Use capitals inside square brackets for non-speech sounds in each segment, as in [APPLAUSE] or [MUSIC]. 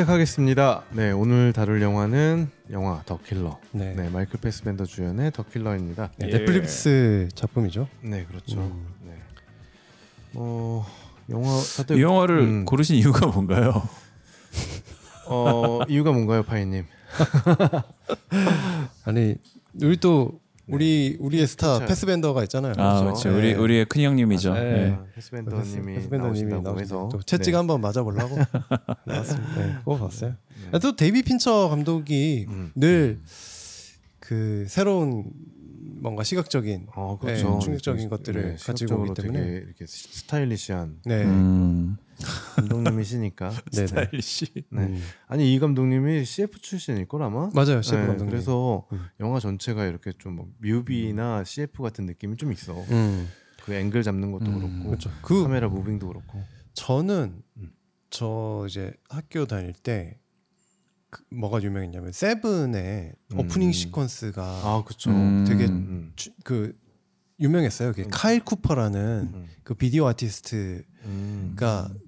시작하겠습니다. 네, 오늘 다룰 영화는 영화 더 킬러. 네. 네, 마이클 패스벤더 주연의 더 킬러입니다. 네, 예. 넷플릭스 작품이죠. 네, 그렇죠. 음. 네. 어, 영화 다들 이 영화를 음. 고르신 이유가 뭔가요? 어, 이유가 뭔가요, 파이님? [LAUGHS] 아니 우리 또 우리 우리의 스타 그쵸. 패스벤더가 있잖아요. 아, 그렇죠. 그렇죠. 우리 네. 우리의 큰 형님이죠. 네. 네. 아, 패스벤더님이 패스벤더님이 또 채찍 네. 한번 맞아보려고 [LAUGHS] 나왔습니다. 네, 그거 봤어요. 네. 아, 또 데이빗 핀처 감독이 음. 늘 그 새로운 뭔가 시각적인 어, 그렇죠. 네, 충격적인 것들을 가지고 시각적으로 오기 때문에. 되게 이렇게 스- 스타일리시한 네. 음. 감독님이시니까. [LAUGHS] 네, 네. 스타일리시. 네. 음. 아니 이 감독님이 CF 출신일 걸 아마. 맞아요, CF 네, 감독님. 그래서 음. 영화 전체가 이렇게 좀 뭐 뮤비나 CF 같은 느낌이 좀 있어. 음. 그 앵글 잡는 것도 음, 그렇고, 그렇죠. 그 카메라 무빙도 그렇고. 저는 음. 저 이제 학교 다닐 때 그 뭐가 유명했냐면 세븐의 음. 오프닝 시퀀스가 아, 그렇죠. 음. 되게 음, 주- 그 유명했어요. 그 음. 카일 쿠퍼라는 음, 그 비디오 아티스트가 음.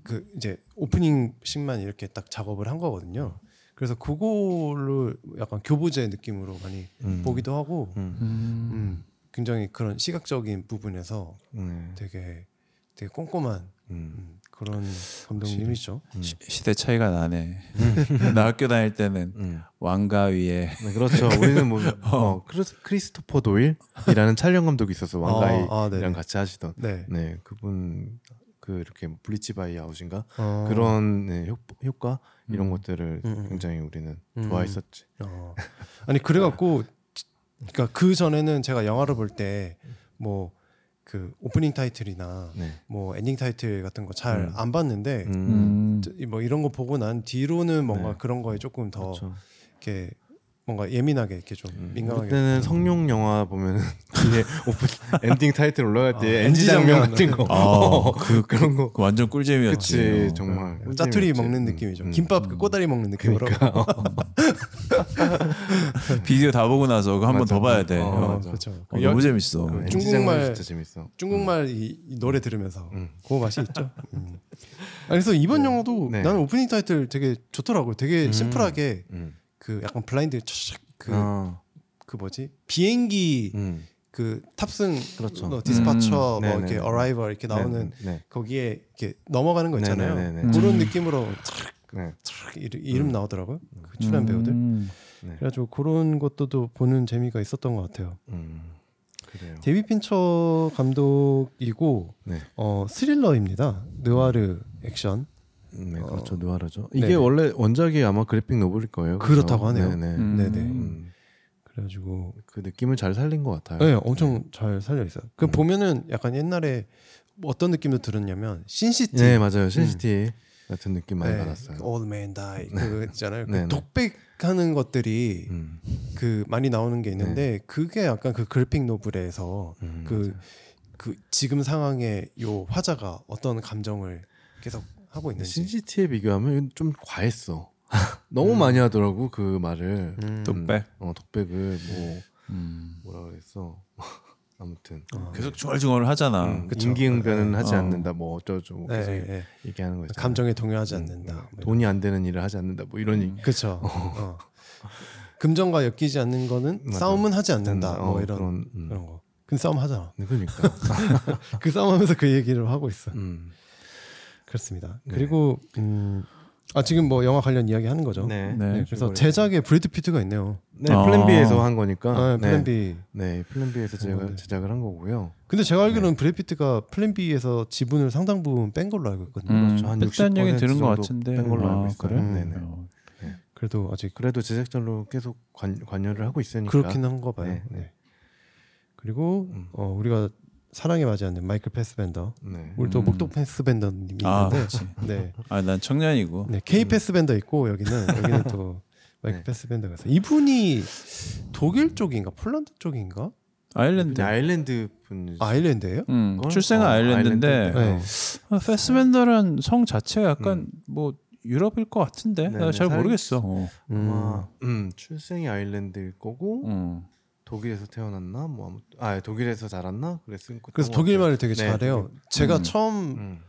그 이제 오프닝 씬만 이렇게 딱 작업을 한 거거든요. 그래서 그거를 약간 교보제 느낌으로 많이 음. 보기도 하고 음. 음. 음, 굉장히 그런 시각적인 부분에서 네. 되게 되게 꼼꼼한 음. 음, 그런 감독님이죠. 음. 시, 시대 차이가 나네. [LAUGHS] 나 학교 다닐 때는 음. 왕가위 네, 그렇죠. 우리는 뭐 [LAUGHS] 어, 크리스, 크리스토퍼 도일이라는 촬영 감독이 있어서 왕가위랑 아, 아. 같이 하시던. 네. 네, 그분 그 이렇게 뭐 bleach bypass인가 어, 그런 네, 효, 효과 이런 음. 것들을 음, 음. 굉장히 우리는 음. 좋아했었지. 어. 아니 그래갖고 그러니까 그 전에는 제가 영화를 볼 때 뭐 그 오프닝 타이틀이나 네. 뭐 엔딩 타이틀 같은 거 잘 음. 안 봤는데 음. 음. 저- 뭐 이런 거 보고 난 뒤로는 뭔가 네. 그런 거에 조금 더 그렇죠. 이렇게 뭔가 예민하게 이렇게 좀 음. 민감하게 그때는 성룡 영화 보면은 뒤에 오픈 [LAUGHS] 엔딩 타이틀 올라갈 때 아, NG NG 장면 같은 거. 아, 그, 그런 거. 그 완전 꿀잼이었지. 그치 어. 정말 네. 짜투리 꿀잼이었지. 먹는 음, 느낌이죠. 음. 김밥 그 꼬다리 먹는 느낌으로. 그러니까. [LAUGHS] 비디오 다 보고 나서 그거 한 번. 더 봐야 돼. 어, 어, 맞아. 그렇죠. 어, 너무 재밌어. 그 중국말- 진짜 재밌어. 중국말 이, 이 노래 들으면서 음. 그 맛이 있죠. [LAUGHS] 음. 아, 그래서 이번 영화도 네. 나는 오프닝 타이틀 되게 좋더라고요. 되게 음. 심플하게 음. 그 약간 블라인드 촥 그, 어. 그 뭐지 비행기 음. 그 탑승 그렇죠. 뭐 디스파처 음. 뭐 네네. 이렇게 arrival 이렇게 나오는 네, 네, 거기에 이렇게 넘어가는 거 있잖아요. 네네네네. 그런 음. 느낌으로 네. 촥 이름, 이름 음. 나오더라고요. 그 출연 배우들. 음. 네. 그래가지고 그런 것도 또 보는 재미가 있었던 것 같아요. 음. 그래요. 데이빗 핀처 감독이고 네. 어, 스릴러입니다. 느와르 액션. 네, 어, 그렇죠. 느와르죠. 이게 네네. 원래 원작이 아마 그래픽 노블일 거예요. 그렇다고 그죠? 하네요. 네네. 음. 네네. 음. 그래가지고 그 느낌을 잘 살린 것 같아요. 네, 엄청 잘 살려 있어요. 그 음. 보면은 약간 옛날에 뭐 어떤 느낌도 들었냐면 신시티. 네, 맞아요. 신시티 같은 느낌 많이 네, 받았어요. 그 Old Man Die 그거 있잖아요. 그. 독백하는 것들이 음. 그 많이 나오는 게 있는데 그게 약간 그 그래픽 노블에서 음, 그. 그 지금 상황의 요 화자가 어떤 감정을 계속 하고 있는지. 신시티에 비교하면 좀 과했어. [LAUGHS] 너무 음. 많이 하더라고 그 말을. 음. 독백. 어, 독백을 뭐 음. 뭐라 그랬어. [LAUGHS] 아무튼 어. 계속 중얼중얼 하잖아. 음, 그쵸. 임기응변은 네. 하지 어. 않는다. 뭐 어쩌고 네, 계속 네, 네. 얘기하는 거 있잖아. 감정에 동요하지 음, 않는다. 음. 뭐 돈이 안 되는 일을 하지 않는다. 뭐 이런 얘기. 그렇죠. 어. 금전과 엮이지 않는 거는 맞아. 싸움은 하지 않는다. 어, 뭐 이런 그런, 음. 그런 거. 근데 싸움 하잖아. 네, 그러니까. [LAUGHS] 그 싸움하면서 그 얘기를 하고 있어. 음. 그렇습니다. 네. 그리고 음, 아 지금 뭐 영화 관련 이야기 하는 거죠. 네. 네. 네, 그래서 제작에 브래드 피트가 있네요. 네, 아. 플랜 B에서 한 거니까. 아, 플랜 네. B. 네, 플랜 B에서 제가 어, 네. 제작을 한 거고요. 근데 제가 알기로는 브래드 피트가 플랜 B에서 지분을 상당 부분 뺀 걸로 알고 있거든요. 음, 그렇죠. 한 뺐다는 얘기 60% 들은 것 정도 같은데. 뺀 걸로 알고 아, 있어요. 그래? 네네. 어. 그래도 아직 그래도 제작자로 계속 관, 관여를 하고 있으니까. 그렇긴 한가 봐요. 네, 네. 네. 그리고 음. 어, 우리가 사랑해 마지 않는 마이클 패스벤더. 네. 우리 또 음. 목동 패스벤더님이 아, 있는데, 그렇지. 네, 아, 난 청년이고. 네 K 패스벤더 있고 여기는 여기는 또 마이클 네. 패스벤더가 있어요. 이분이 독일 쪽인가 폴란드 쪽인가? 아일랜드. 근데 아일랜드 분. 아일랜드예요? 음, 걸? 출생은 어, 아일랜드인데 아일랜드. 네. 아, 패스벤더란 성 자체가 약간 뭐 유럽일 것 같은데 네네, 나잘 살- 모르겠어. 어. 아마 음, 출생이 아일랜드일 거고 음. 독일에서 태어났나 뭐 아무 아 독일에서 자랐나 그랬을 것 그래서 같아요. 독일 말을 되게 네, 잘해요. 독일. 제가 음. 처음 음.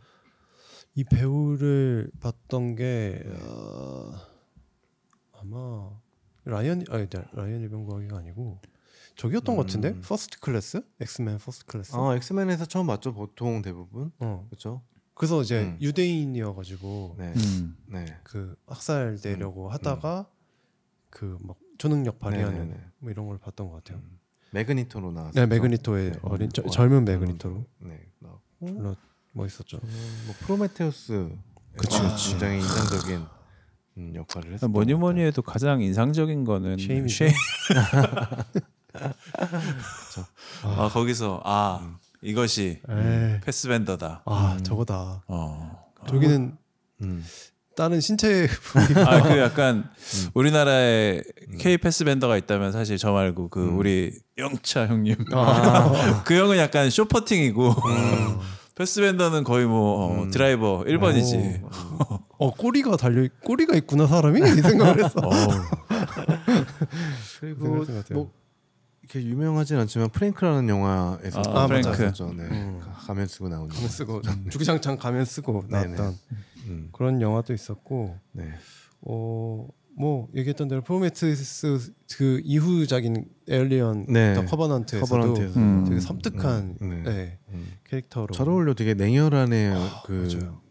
이 배우를 봤던 게 어, 아마 라이언 아니 네, 라이언 일병 구하기가 아니고 저기였던 것 같은데 음. 퍼스트 클래스 엑스맨 퍼스트 클래스. 아 엑스맨에서 처음 봤죠 보통 대부분 어. 그렇죠. 그래서 이제 음. 유대인이어가지고 네. 음. 네. 그 학살되려고 음. 하다가 그 막 초능력 발휘하는 네네네. 뭐 이런 걸 봤던 것 같아요. 음. 매그니토로 나왔어요. 네 매그니토의 네. 어린 저, 어, 젊은 어, 매그니토로 네. 나왔고 멋있었죠. 뭐 프로메테우스 그치, 그치. 굉장히 인상적인 음, 역할을 했어요. 뭐니 뭐니 해도 가장 인상적인 거는 쉐임이죠. 쉐임. [LAUGHS] 아 거기서 아 이것이 에이, 패스벤더다. 아 음. 저거다. 어. 저기는 음. 다른 신체 부위 [LAUGHS] 아그 약간 우리나라에 K 패스벤더가 있다면 사실 저 말고 그 음. 우리 영차 형님 아. [LAUGHS] 그 형은 약간 쇼퍼팅이고 [LAUGHS] 패스벤더는 거의 뭐 어, 음. 드라이버 1번이지. 어 꼬리가 달려 있- 꼬리가 있구나 사람이 이 생각을 했어. 그리고 것 같아요. 뭐 이렇게 유명하진 않지만 프랭크라는 영화에서 아, 프랭크. 나왔었죠. 네. 음. 가면 쓰고 나오는. 가면 쓰고 주구장창 가면 쓰고 네네. 나왔던 음. 그런 영화도 있었고 네. 어 뭐 얘기했던 대로 프로메테우스 그 이후작인 에얼리언 네. 더 커버넌트에서도 커버넌트에서 음. 되게 섬뜩한 음, 네. 네, 음. 캐릭터로 잘 어울려. 되게 냉혈한의 그 맞아요.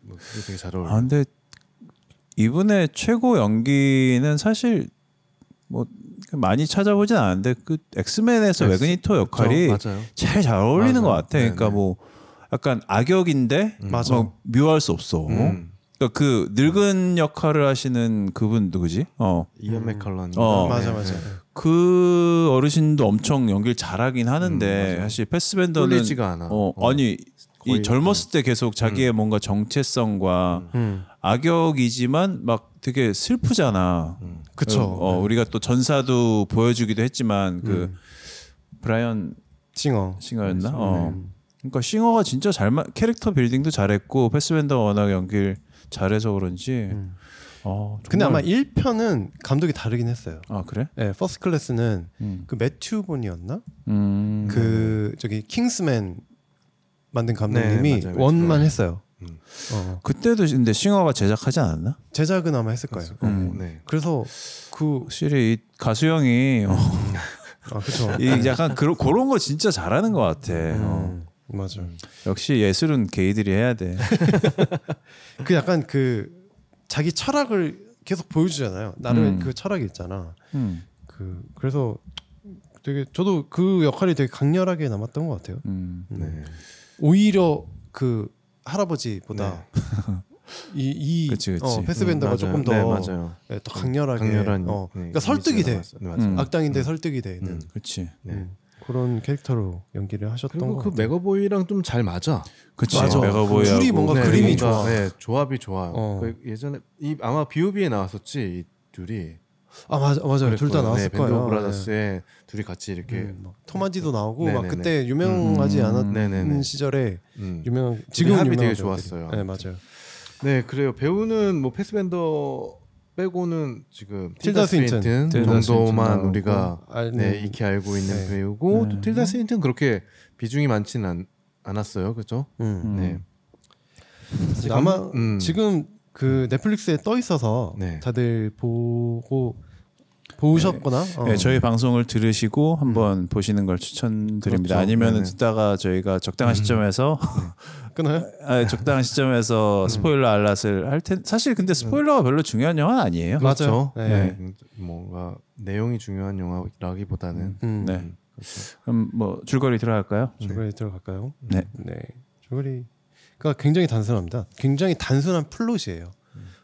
뭐 그게 되게 잘 어울려. 아 근데 이분의 최고 연기는 사실 뭐 많이 찾아보진 않았는데 그 엑스맨에서 엑스- 매그니토 역할이 그렇죠? 제일 잘 어울리는 맞아요. 것 같아. 그러니까 네네. 뭐 약간 악역인데 음. 맞아. 뭐 미워할 수 없어. 음. 그러니까 그 늙은 역할을 하시는 그분 누구지? 어. 이언 음. 맥켈런. 어. 맞아 맞아. 그 어르신도 엄청 연기를 잘하긴 하는데 음. 사실 않아. 어, 어. 아니 이 젊었을 때 계속 자기의 뭔가 정체성과 음. 악역이지만 막 되게 슬프잖아. 음. 그쵸. 어, 우리가 또 전사도 보여주기도 했지만 그 음. 브라이언 싱어. 싱어였나? 음. 어. 그러니까 싱어가 진짜 잘 마, 캐릭터 building도 잘했고 패스벤더가 워낙 연기를 잘해서 그런지. 음. 어, 근데 아마 정말- 1편은 감독이 다르긴 했어요. 아 그래? 네, 퍼스트 클래스는 음. 그 매튜 본이었나? 음. 그 저기 킹스맨 만든 감독님이 네. 원만 했어요. 음. 어. 그때도 근데 싱어가 제작하지 않았나? 제작은 아마 했을 거예요. 음. 네. 그래서 그 확실히 이 가수 형이 어, 아, 그렇죠. [LAUGHS] 이 약간 그런 그런 거 진짜 잘하는 것 같아. 어. 음, 맞아. 역시 예술은 게이들이 해야 돼. [LAUGHS] 그 약간 그 자기 철학을 계속 보여주잖아요. 나름 음. 그 철학이 있잖아. 음. 그 그래서 되게 저도 그 역할이 되게 강렬하게 남았던 것 같아요. 음. 음. 네. 오히려 그 할아버지보다 [LAUGHS] 이, 이 그치, 그치. 어, 패스밴더가 음, 조금. 더, 네, 맞아요. 네, 더 강렬하게 강렬한 어, 네, 그러니까 설득이 돼. 나왔어요. 네, 맞아요. 음. 악당인데 음. 설득이 되는 음. 그렇지. 네. 음, 그런 캐릭터로 연기를 하셨던 그리고 것그 같아요. 메가보이랑 좀 잘 맞아. 그치. 맞아. 메가보이하고 둘이 뭔가 네, 그림이 뭔가, 좋아. 네, 조합이 좋아요. 어. 그 예전에 이 아마 B.O.B에 나왔었지 이 둘이. 아 맞아 맞아요. 둘다 그랬거든요. 나왔을 네, 밴드 거예요. of Brothers에 둘이 같이 이렇게 음, 막 톰 하디도 나오고 네네네. 막 그때 유명하지 음. 않았던 네네네. 시절에 음. 유명한 지금 합이 되게 배우들이. 좋았어요. 네 맞아요. 네 그래요. 배우는 뭐 패스밴더 빼고는 지금 틸다 스윈튼. 정도만. 우리가 아는 네, 익히 알고 있는 네. 배우고 네. 또 틸다 스윈튼 그렇게 비중이 많지는 않, 않았어요, 그렇죠? 음. 음. 네. 지금 아마 음. 지금 그 넷플릭스에 떠 있어서 네. 다들 보고 보셨거나 어. 네, 저희 방송을 들으시고 한번 보시는 걸 추천드립니다. 그렇죠. 아니면 네네. 듣다가 저희가 적당한 시점에서 [LAUGHS] 끊어요? 아, 적당한 시점에서 스포일러 알람을 할 텐. 사실 근데 스포일러가 별로 중요한 영화는 아니에요. 맞아요. 그렇죠. 네. 네. 뭔가 내용이 중요한 영화라기보다는 음. 네. 음, 그렇죠. 그럼 뭐 줄거리 들어갈까요? 줄거리 들어갈까요? 네. 네. 줄거리가 굉장히 단순합니다. 굉장히 단순한 플롯이에요.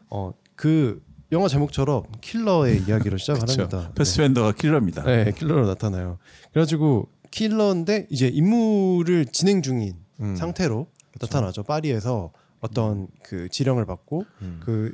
어, 그 영화 제목처럼 킬러의 [LAUGHS] 이야기로 시작을 그렇죠. 합니다. 패스밴더가 킬러입니다. 네. 네, 킬러로 나타나요. 그래가지고 킬러인데 이제 임무를 진행 중인 음. 상태로 나타나죠. 파리에서 어떤 그 지령을 받고 음. 그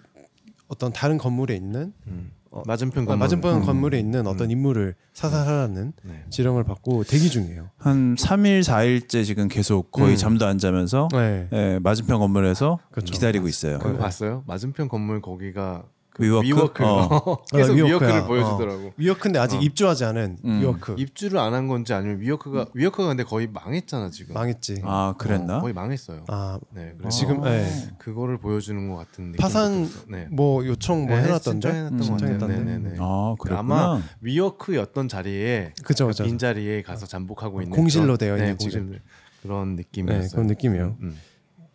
어떤 다른 건물에 있는 음. 어, 맞은편 어, 건물. 맞은편 음. 건물에 있는 어떤 인물을 사살하라는 네. 지령을 받고 대기 중이에요. 한 3일 4일째 지금 계속 거의 음. 잠도 안 자면서 네. 예, 맞은편 건물에서 그렇죠. 기다리고 있어요. 그거 봤어요? 맞은편 건물 거기가 그 WeWork? WeWork. 어. [LAUGHS] 계속 아, WeWork야. WeWork를 어. 보여주더라고. WeWork인데 아직 어. 입주하지 않은 음. WeWork 입주를 안 한 건지 아니면 위워크가 위워크가 근데 거의 망했잖아 지금. 망했지. 아 그랬나? 어, 거의 망했어요. 아 네, 그래서 지금 아. 네. 그거를 보여주는 것 같은 느낌. 파산 네. 뭐 요청 뭐 네, 해놨던데. 신청해놨던 것 같아요. 신청했던데. 네네네. 아 그랬구나. 아마 WeWork였던 자리에 그죠 그죠. 빈 자리에 가서 잠복하고 있는 공실로 그런- 되어 있는 네, 지금. 공실 그런 네 느낌이었어요. 그런 느낌이에요. 음.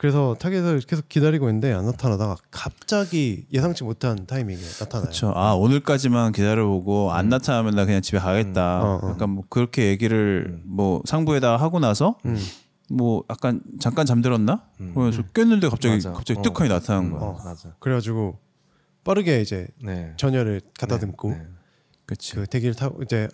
그래서 타겟을 계속 기다리고 있는데 안 나타나다가 갑자기 예상치 못한 타이밍에 나타나요. 그렇죠. 아 오늘까지만 기다려보고 안 나타나면 나 그냥 집에 가겠다. 음. 어, 어. 약간 뭐 그렇게 얘기를 뭐 상부에다 하고 나서 음. 뭐 약간 잠깐 잠들었나? 음. 그래서 깼는데 갑자기 맞아. 갑자기 어. 뚝하니 나타난 음, 거야. 어. 맞아. 그래가지고 빠르게 이제 네. 전열을 갖다 네, 듬고 네. 그렇지. 그 대기를 타고 이제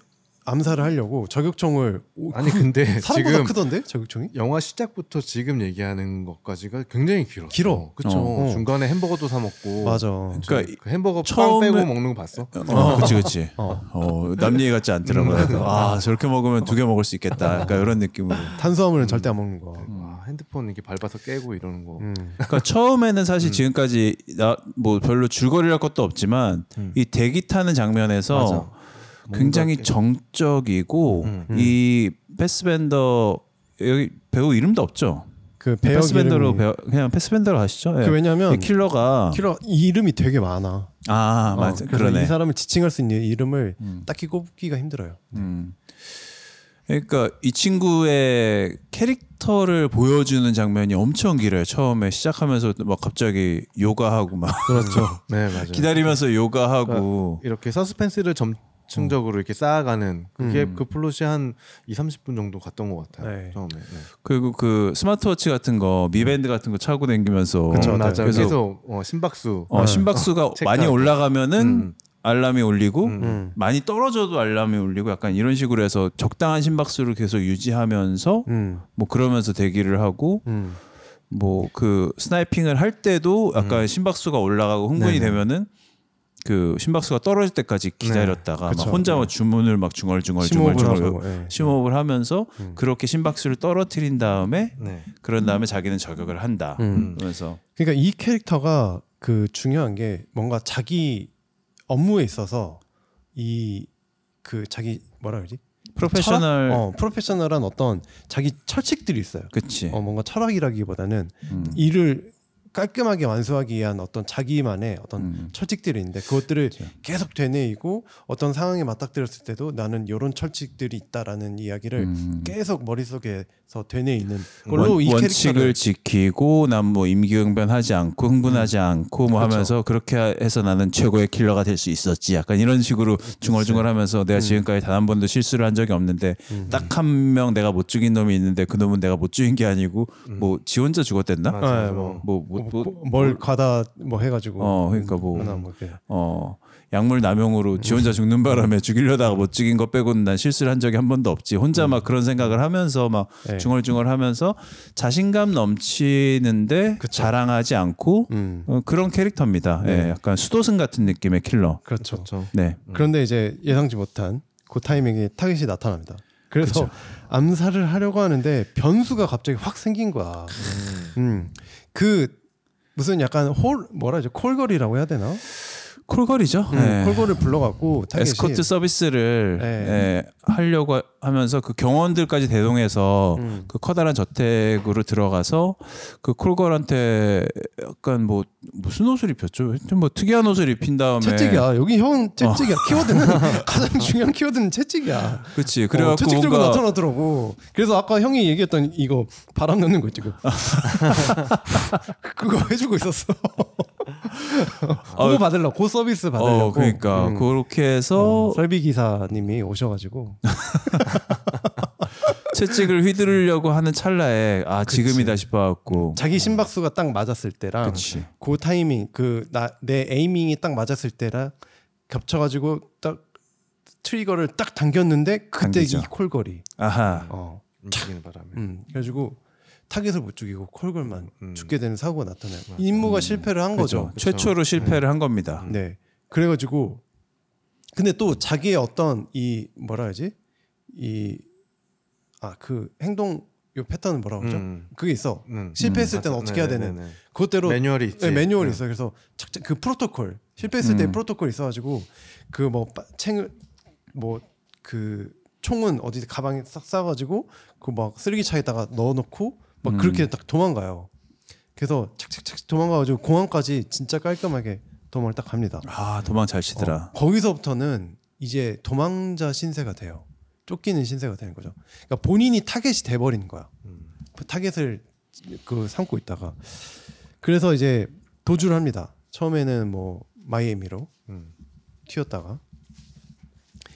암살을 하려고 저격총을 오, 아니 근데 [LAUGHS] 사람보다 지금 크던데 저격총이? 영화 시작부터 지금 얘기하는 것까지가 굉장히 길었어. 길어. 그쵸. 어. 중간에 햄버거도 사 먹고. 맞아. 그러니까 그 햄버거 처음에- 빵 빼고 먹는 거 봤어? 어, 그치 그치. 어. 어, 남 얘기 같지 않더라고요. 아 저렇게 먹으면 두 개 먹을 수 있겠다. 약간 이런 느낌으로. 탄수화물은 절대 안 먹는 거. 와, 핸드폰 이렇게 밟아서 깨고 이러는 거. 음. 그러니까 처음에는 사실 지금까지 나 뭐 별로 줄거리할 것도 없지만 음. 이 대기 타는 장면에서 맞아. 굉장히 정적이고 음. 이 패스벤더 여기 배우 이름도 없죠. 그 배역 패스벤더로 이름이 배우, 그냥 패스벤더로 하시죠. 그 예. 왜냐면 이 킬러가 킬러 이름이 되게 많아. 아 어, 맞아 그래서 그러네. 이 사람을 지칭할 수 있는 이름을 음. 딱히 꼽기가 힘들어요. 음. 그러니까 이 친구의 캐릭터를 보여주는 장면이 엄청 길어요. 처음에 시작하면서 막 갑자기 요가하고 막 그렇죠. [LAUGHS] 네, 맞아요. 기다리면서 요가하고 이렇게 서스펜스를 점층적으로 이렇게 쌓아가는 그게 음. 그 플롯이 한 2, 30분 정도 갔던 것 같아요. 네. 처음에. 네. 그리고 그 스마트워치 같은 거 Mi Band 같은 거 차고 다니면서 그쵸, 어, 맞아요. 맞아요. 그래서 계속 어, 심박수. 어, 심박수가 [LAUGHS] 체크하고. 많이 올라가면은 음. 알람이 울리고 음. 음. 많이 떨어져도 알람이 울리고 약간 이런 식으로 해서 적당한 심박수를 계속 유지하면서 음. 뭐 그러면서 대기를 하고 음. 뭐그 스나이핑을 할 때도 약간 심박수가 올라가고 흥분이 음. 네네. 되면은 그 심박수가 떨어질 때까지 기다렸다가 그쵸. 막 혼자 막 주문을 막 중얼중얼 심호흡을 중얼중얼 하고. 예. 심호흡을 하면서 음. 그렇게 심박수를 떨어뜨린 다음에 네. 그런 다음에 자기는 저격을 한다. 음. 그러면서 그러니까 이 캐릭터가 그 중요한 게 뭔가 자기 업무에 있어서 이 그 자기 뭐라 그러지? 프로페셔널 철학? 어, 프로페셔널한 어떤 자기 철칙들이 있어요. 그치. 어, 뭔가 철학이라기보다는 음. 일을 깔끔하게 완수하기 위한 어떤 자기만의 어떤 음. 철칙들이 있는데 그것들을 그렇죠. 계속 되뇌이고 어떤 상황에 맞닥뜨렸을 때도 나는 이런 철칙들이 있다라는 이야기를 음. 계속 머릿속에서 되뇌이는 걸로 원, 이 원칙을 지키고 난 뭐 임기응변하지 않고 흥분하지 않고 뭐 그렇죠. 하면서 그렇게 해서 나는 최고의 킬러가 될 수 있었지 약간 이런 식으로 중얼중얼하면서 내가 음. 지금까지 단 한 번도 실수를 한 적이 없는데 음. 딱한 명 내가 못 죽인 놈이 있는데 그 놈은 내가 못 죽인 게 아니고 뭐 지 혼자 죽었댔나? 네, 뭐. 뭐, 뭐, 뭐, 뭐, 뭘 가다 뭐 해가지고 어 그러니까 뭐 하나 뭐. 어, 약물 남용으로 지 혼자 죽는 바람에 죽이려다가 못 죽인 것 빼고는 난 실수를 한 적이 한 번도 없지. 혼자 막 그런 생각을 하면서 막 네. 중얼중얼 하면서 자신감 넘치는데 그쵸. 자랑하지 않고 음 어, 그런 캐릭터입니다. 네. 예, 약간 수도승 같은 느낌의 킬러. 그렇죠. 그렇죠. 네. 그런데 이제 예상치 못한 그 타이밍에 타겟이 나타납니다. 그래서 그쵸. 암살을 하려고 하는데 변수가 갑자기 확 생긴 거야. 음. 그 무슨 약간 홀 뭐라 하죠? 콜걸이라고 해야 되나? 콜걸이죠. 음, 예. 콜걸을 불러갖고 에스코트 서비스를 네. 예, 하려고 하면서 그 경원들까지 대동해서 음. 그 커다란 저택으로 들어가서 그 콜걸한테 약간 뭐 무슨 옷을 입혔죠? 뭐 특이한 옷을 입힌 다음에 채찍이야. 여기 형 채찍이야. 어. 키워드는 [LAUGHS] 가장 중요한 키워드는 채찍이야. 그치 어, 그래갖고 채찍 들고 나타나더라고. 그래서 아까 형이 얘기했던 이거 바람 넣는 거 있지 그. [LAUGHS] [LAUGHS] 그거 해주고 있었어. 그거 받으려고 그 서비스 받으려고. 어 그러니까 음. 그렇게 해서 어, 설비 기사님이 오셔가지고 [LAUGHS] 채찍을 휘두르려고 하는 찰나에 아 지금이다 싶어갖고 자기 심박수가 딱 맞았을 때랑 그치 그 타이밍 그 나 내 에이밍이 딱 맞았을 때랑 겹쳐가지고 딱 trigger를 딱 당겼는데 그때 당기죠. 이 콜걸이. 아하. 어. 움직이는 바람에. 음. 그래가지고 타겟을 못 죽이고 콜걸만 음. 죽게 되는 사고가 나타나요. 임무가 실패를 한 거죠. 그죠. 최초로 실패를 한 겁니다. 네. 그래가지고 근데 또 자기의 어떤 이 뭐라 해야지 이 아 그 행동 요 패턴은 뭐라고 그러죠? 음. 그게 있어. 음. 실패했을 때는 맞아. 어떻게 해야 네, 되는 네, 네. 그것대로 매뉴얼이 있지. 네, 매뉴얼이 네. 있어요. 그래서 착착 그 프로토콜 실패했을 때 음. 프로토콜 있어가지고 그 뭐 총을 뭐 그 총은 어디 가방에 싹 싸가지고 그 막 쓰레기 차에다가 넣어놓고 막 음. 그렇게 딱 도망가요. 그래서 착착착 도망가가지고 공항까지 진짜 깔끔하게 도망을 딱 갑니다. 아 도망 잘 치더라. 어, 거기서부터는 이제 도망자 신세가 돼요. 쫓기는 신세가 되는 거죠. 그러니까 본인이 타겟이 돼버리는 거야. 음. 그 타겟을 그 삼고 있다가 그래서 이제 도주를 합니다. 처음에는 뭐 마이애미로 음. 튀었다가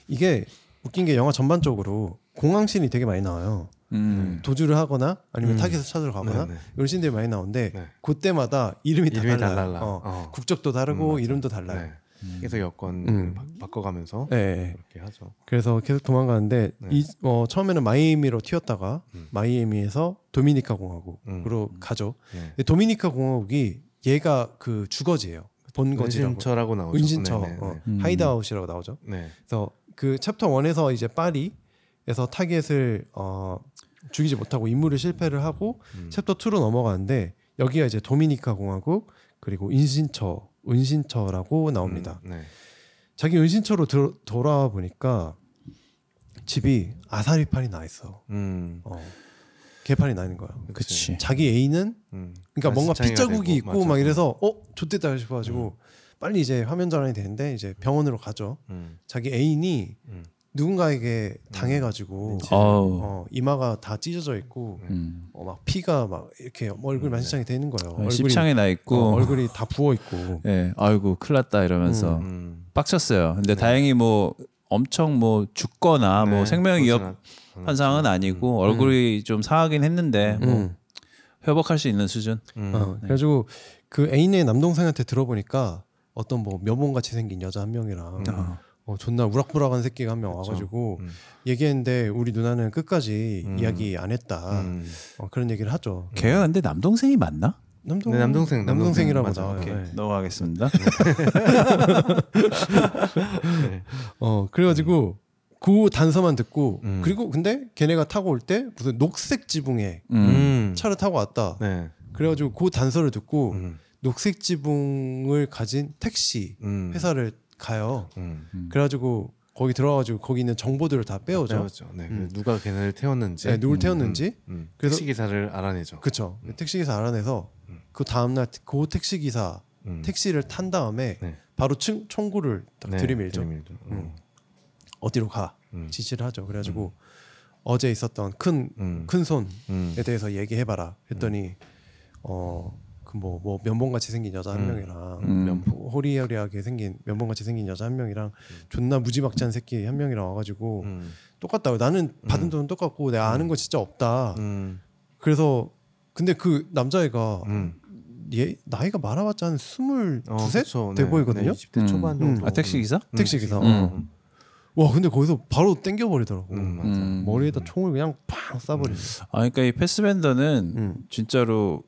이게 웃긴 게 영화 전반적으로 공항신이 되게 많이 나와요. 음. 도주를 하거나 아니면 음. 타겟을 찾으러 가거나 네, 네. 이런 신들이 많이 나오는데 네. 그때마다 이름이 다 이름이 다 달라요. 달라. 어, 어. 국적도 다르고 음. 이름도 달라요. 네. 계속 여권 음. 바, 바꿔가면서 네, 네. 그렇게 하죠. 그래서 계속 도망가는데 네. 이, 어, 처음에는 마이애미로 튀었다가 음. 마이애미에서 도미니카 공화국으로 음. 가죠. 네. 근데 도미니카 공화국이 얘가 그 주거지예요. 본거지라고. 은신처라고 나오죠. 은신처, 네, 네, 어, 음. hideout이라고 나오죠. 네. 그래서 그 챕터 1에서 이제 파리에서 타겟을 어, 죽이지 못하고 임무를 실패를 하고 음. 챕터 2로 넘어가는데 여기가 이제 도미니카 공화국 그리고 은신처, 은신처라고 나옵니다. 음, 네. 자기 은신처로 들, 돌아와 보니까 집이 아사리판이 나 있어. 음. 어. 개판이 나 있는 거야. 그치. 자기 애인은 음. 그러니까 뭔가 핏자국이 되고, 있고 맞아. 막 이래서 어 좆됐다 싶어가지고 빨리 이제 화면 전환이 되는데 이제 병원으로 가죠. 음. 자기 애인이 음. 누군가에게 당해가지고 어우. 어, 이마가 다 찢어져 있고 음. 어, 막 피가 막 이렇게 얼굴 음, 만신창이 돼 있는 거예요. 어, 십창에 나 있고. 어, 얼굴이 다 부어 있고. [LAUGHS] 예, 아이고 큰일났다 이러면서 음. 빡쳤어요. 근데 다행히 뭐 엄청 뭐 죽거나 뭐 네, 생명 그렇진 위협 상황은 아니고 얼굴이 좀 상하긴 했는데 뭐 음. 회복할 수 있는 수준. 음. 어, 그래가지고 그 애인의 남동생한테 들어보니까 어떤 뭐 묘봉같이 생긴 여자 한 명이랑 어. 어, 존나 우락부락한 새끼가 한 명. 와가지고 음. 얘기했는데 우리 누나는 끝까지 음. 이야기 안 했다. 음. 어, 그런 얘기를 하죠. 걔가 근데 남동생이 맞나? 남동 네, 남동생, 남동생이라고. 맞아. 네. 넘어가겠습니다. 네. [LAUGHS] 어 그래가지고 그 단서만 듣고 음. 그리고 근데 걔네가 타고 올 때 무슨 녹색 지붕에 음. 음. 차를 타고 왔다. 네. 그래가지고 그 단서를 듣고 음. 녹색 지붕을 가진 택시 음. 회사를 가요. 음. 그래가지고 거기 들어가가지고 거기 있는 정보들을 다 빼오죠. 배웠죠. 네. 음. 누가 걔네를 태웠는지. 네, 누굴 음. 태웠는지. 음. 그래서- 택시 기사를 알아내죠. 그쵸. 택시 기사 알아내서 음. 그 다음 날 그 택시 기사 음. 택시를 탄 다음에 네. 바로 총, 총구를 딱 네, 들이밀죠. 들이밀죠. 음. 어디로 가 음. 지시를 하죠. 그래가지고 어제 있었던 큰 음. 큰 손에 음. 대해서 얘기해봐라 했더니 어 그뭐 뭐 면봉 같이 생긴 여자 한 음. 명이랑 음. 면 호리호리하게 생긴 면봉 같이 생긴 여자 한 명이랑 존나 무지막지한 새끼 한 명이랑 와가지고 음. 똑같다고 나는 받은 돈은 똑같고 내가 아는 거 진짜 없다. 음. 그래서 근데 그 남자애가 음. 얘 나이가 많아봤자 한 스물 어, 두세 그쵸. 돼 네. 보이거든요. 네, 20대 음. 초반 음. 정도. 아 택시 기사? 택시 기사. 음. 어. 음. 와 근데 거기서 바로 땡겨 버리더라고. 음, 맞아. 음. 머리에다 총을 그냥 팡 쏴버리죠. 아 그러니까 이 패스밴더는 음. 진짜로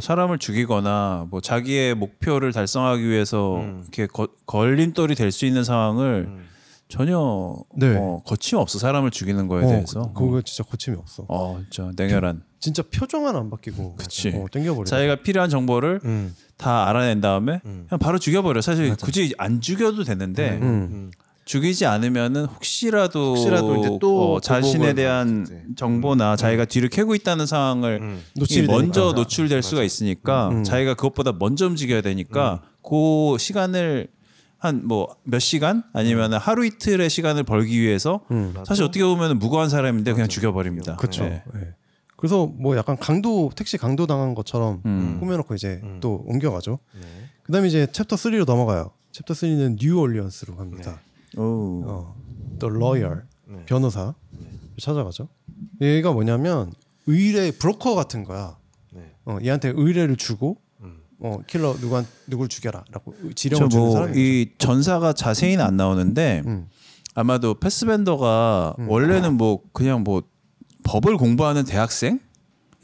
사람을 죽이거나 뭐 자기의 목표를 달성하기 위해서 음. 이렇게 거, 걸림돌이 될 수 있는 상황을 음. 전혀 네. 어, 거침 없어 사람을 죽이는 거에 어, 대해서. 그, 그거 진짜 거침이 없어. 어, 진짜 냉혈한. 진짜 표정 하나 안 바뀌고 그치. 어, 땡겨버려. 자기가 필요한 정보를 음. 다 알아낸 다음에 음. 그냥 바로 죽여버려. 사실 굳이 안 죽여도 되는데 음. 음. 죽이지 않으면은 혹시라도, 혹시라도 이제 또 어, 자신에 보복을 대한 받겠지. 정보나 자기가 뒤를 캐고 있다는 상황을 음. 먼저 되니까. 노출될 수가 있으니까 음. 자기가 그것보다 먼저 움직여야 되니까 그 시간을 한 뭐 몇 시간 아니면 하루 이틀의 시간을 벌기 위해서 음. 사실 어떻게 보면 무고한 사람인데 그냥 맞아. 죽여버립니다. 그렇죠. 네. 그래서 뭐 약간 강도 택시 강도 당한 것처럼 음. 꾸며놓고 이제 음. 또 옮겨가죠. 네. 그다음에 이제 챕터 3로 넘어가요. 챕터 3는 뉴올리언스로 갑니다. 오. 어, The Lawyer 네. 변호사 찾아가죠. 얘가 뭐냐면 의뢰 브로커 같은 거야. 네. 어, 얘한테 의뢰를 주고 음. 어, 킬러 누구 누굴 죽여라라고 지령을 주는 저 뭐 사람이. 이 전사가 자세히는 안 나오는데 음. 아마도 패스벤더가 음. 원래는 뭐 그냥 뭐 법을 공부하는 대학생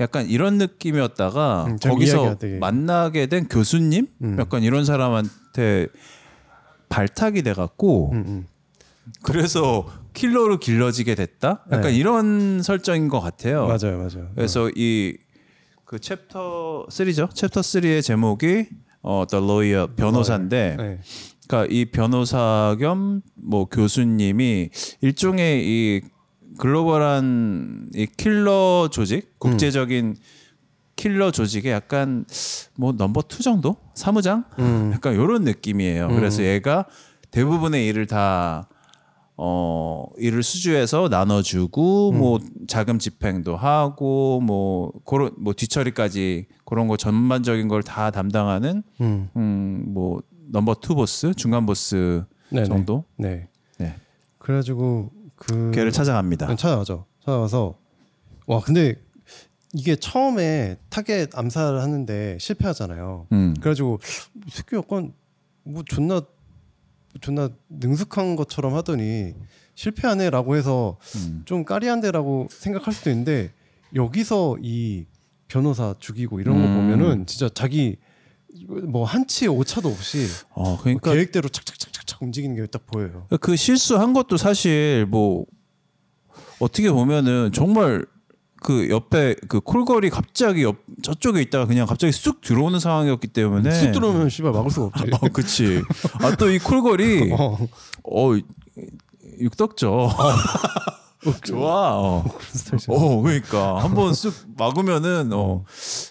약간 이런 느낌이었다가 음, 좀 거기서 만나게 된 교수님 음. 약간 이런 사람한테 발탁이 돼갖고 음, 음. 그래서 킬러로 길러지게 됐다. 약간 네. 이런 설정인 것 같아요. 맞아요, 맞아요. 그래서 이그 챕터 3죠. 챕터 3의 제목이 어 The Lawyer 변호사인데 네. 그러니까 이 변호사 겸 뭐 교수님이 일종의 이 글로벌한 이 킬러 조직, 국제적인 킬러 조직의 약간 뭐 number two 정도, 사무장, 음. 약간 이런 느낌이에요. 그래서 얘가 대부분의 일을 다 어, 일을 수주해서 나눠주고, 음. 뭐, 자금 집행도 하고, 뭐, 그런, 뭐, 뒤처리까지 그런 거 전반적인 걸 다 담당하는, 음. 음, 뭐, number two 보스, 중간 보스 네네. 정도? 네. 네. 그래가지고 그 걔를 찾아갑니다. 응, 찾아가죠. 찾아가서 와 근데 이게 처음에 타겟 암살을 하는데 실패하잖아요. 음. 그래가지고 이 새끼 약간 뭐 존나 존나 능숙한 것처럼 하더니 실패하네라고 해서 음. 좀 까리한데라고 생각할 수도 있는데 여기서 이 변호사 죽이고 이런 거 음. 보면은 진짜 자기 뭐 한치 오차도 없이 어, 그러니까 계획대로 착착착착착 움직이는 게 딱 보여요. 그 실수한 것도 사실 뭐, 어떻게 보면은 정말 그 옆에 그 콜걸이 갑자기 옆 저쪽에 있다가 그냥 갑자기 쑥 들어오는 상황이었기 때문에 쑥 들어오면 씨발 막을 수가 없지. 어, 그치. 아, 또 이 콜걸이, [LAUGHS] 어. 어, 육덕죠. [LAUGHS] 좋아. 어. 어, 그러니까. 한번 쑥 막으면은, 어,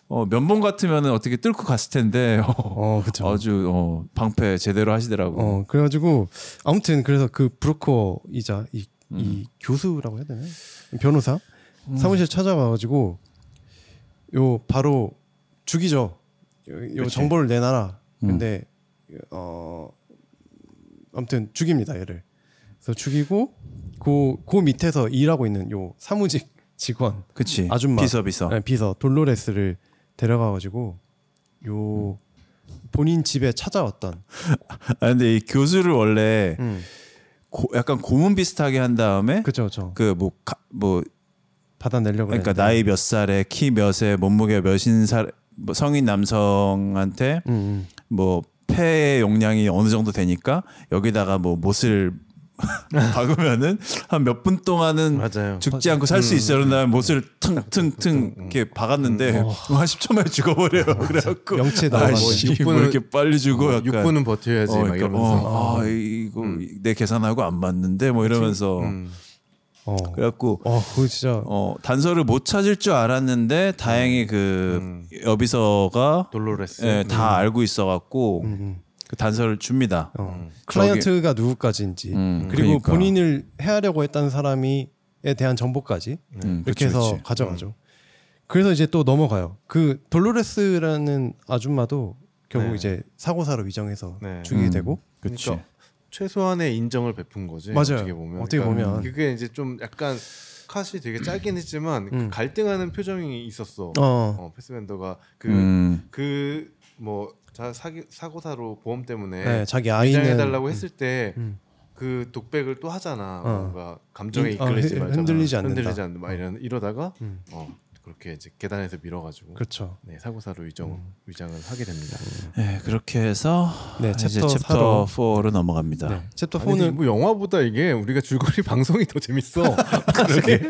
어, 면봉 같으면은 어떻게 뚫고 갔을 텐데, 어, 어, 그쵸. 아주, 어, 방패 제대로 하시더라고. 어, 그래 가지고 아무튼 그래서 그 브로커이자 이, 음. 이 교수라고 해야 되나? 변호사 사무실 찾아가가지고 요 바로 죽이죠. 요, 요. 정보를 내놔라. 음. 근데 어 아무튼 죽입니다 얘를. 그래서 죽이고 그, 그 밑에서 일하고 있는 요 사무직 직원 그치. 아줌마. 비서, 비서. 네, 비서 돌로레스를 데려가가지고 요 본인 집에 찾아왔던 [LAUGHS] 아, 근데 이 교수를 원래 음. 고, 약간 고문 비슷하게 한 다음에, 그쵸 그쵸 그 뭐, 뭐, 받아내려고 그러니까 했는데. 나이 몇 살에 키 몇에 몸무게 몇인 살, 뭐 성인 남성한테 음, 음. 뭐 폐의 용량이 어느 정도 되니까 여기다가 뭐 못을 [LAUGHS] 박으면은 한 몇 분 동안은 맞아요. 죽지 않고 살 수 있어요. 그런 다음에 못을 퉁퉁퉁 이렇게 박았는데 [LAUGHS] 한 10초 만에 죽어버려요. 그래갖고 명치에 나와가지고 아씨 육뭐 분은- 이렇게 빨리 죽어 어, 약간 6분은 버텨야지 어, 막 그러니까, 이러면서. 어, 아 이거 내 계산하고 안 맞는데 뭐 이러면서 음. 어. 그래갖고 어, 그거 진짜 어 단서를 못 찾을 줄 알았는데 다행히 그 음. 여비서가 돌로레스. 예, 다 알고 있어갖고 음, 음. 그 단서를 줍니다. 어. 클라이언트가 누구까지인지 음, 그리고 그러니까. 본인을 해하려고 했다는 사람이에 대한 정보까지 음, 이렇게 그치, 해서 그치. 가져가죠. 그래서 이제 또 넘어가요. 그 돌로레스라는 아줌마도 결국 네. 이제 사고사로 위정해서 네. 죽이게 음. 되고 그치. 그러니까 최소한의 인정을 베푼 거지. 맞아요. 어떻게 보면. 어떻게 보면. 그게 이제 좀 약간 컷이 되게 짧긴 했지만 그 음. 갈등하는 표정이 있었어. 어. 어, 패스밴더가 음. 그그뭐 사기 사고사로 보험 때문에 네, 자기 아이는 위장해달라고 했을 때 음. 그 독백을 또 하잖아. 어. 뭔가 감정에 인- 어, 이끌리지 흔- 말자. 흔들리지 않는다. 흔들리지 않는다. 막 이런 이러다가 음. 어 그렇게 이제 계단에서 밀어가지고 그렇죠. 네 사고사로 위장 위장을 하게 됩니다. 네, 그렇게 해서 네, 이제 챕터 챕터 사로. 4로 넘어갑니다. 네. 챕터 아니, 근데 4는 뭐 영화보다 이게 우리가 줄거리 [LAUGHS] 방송이 더 재밌어. [LAUGHS] 그러게.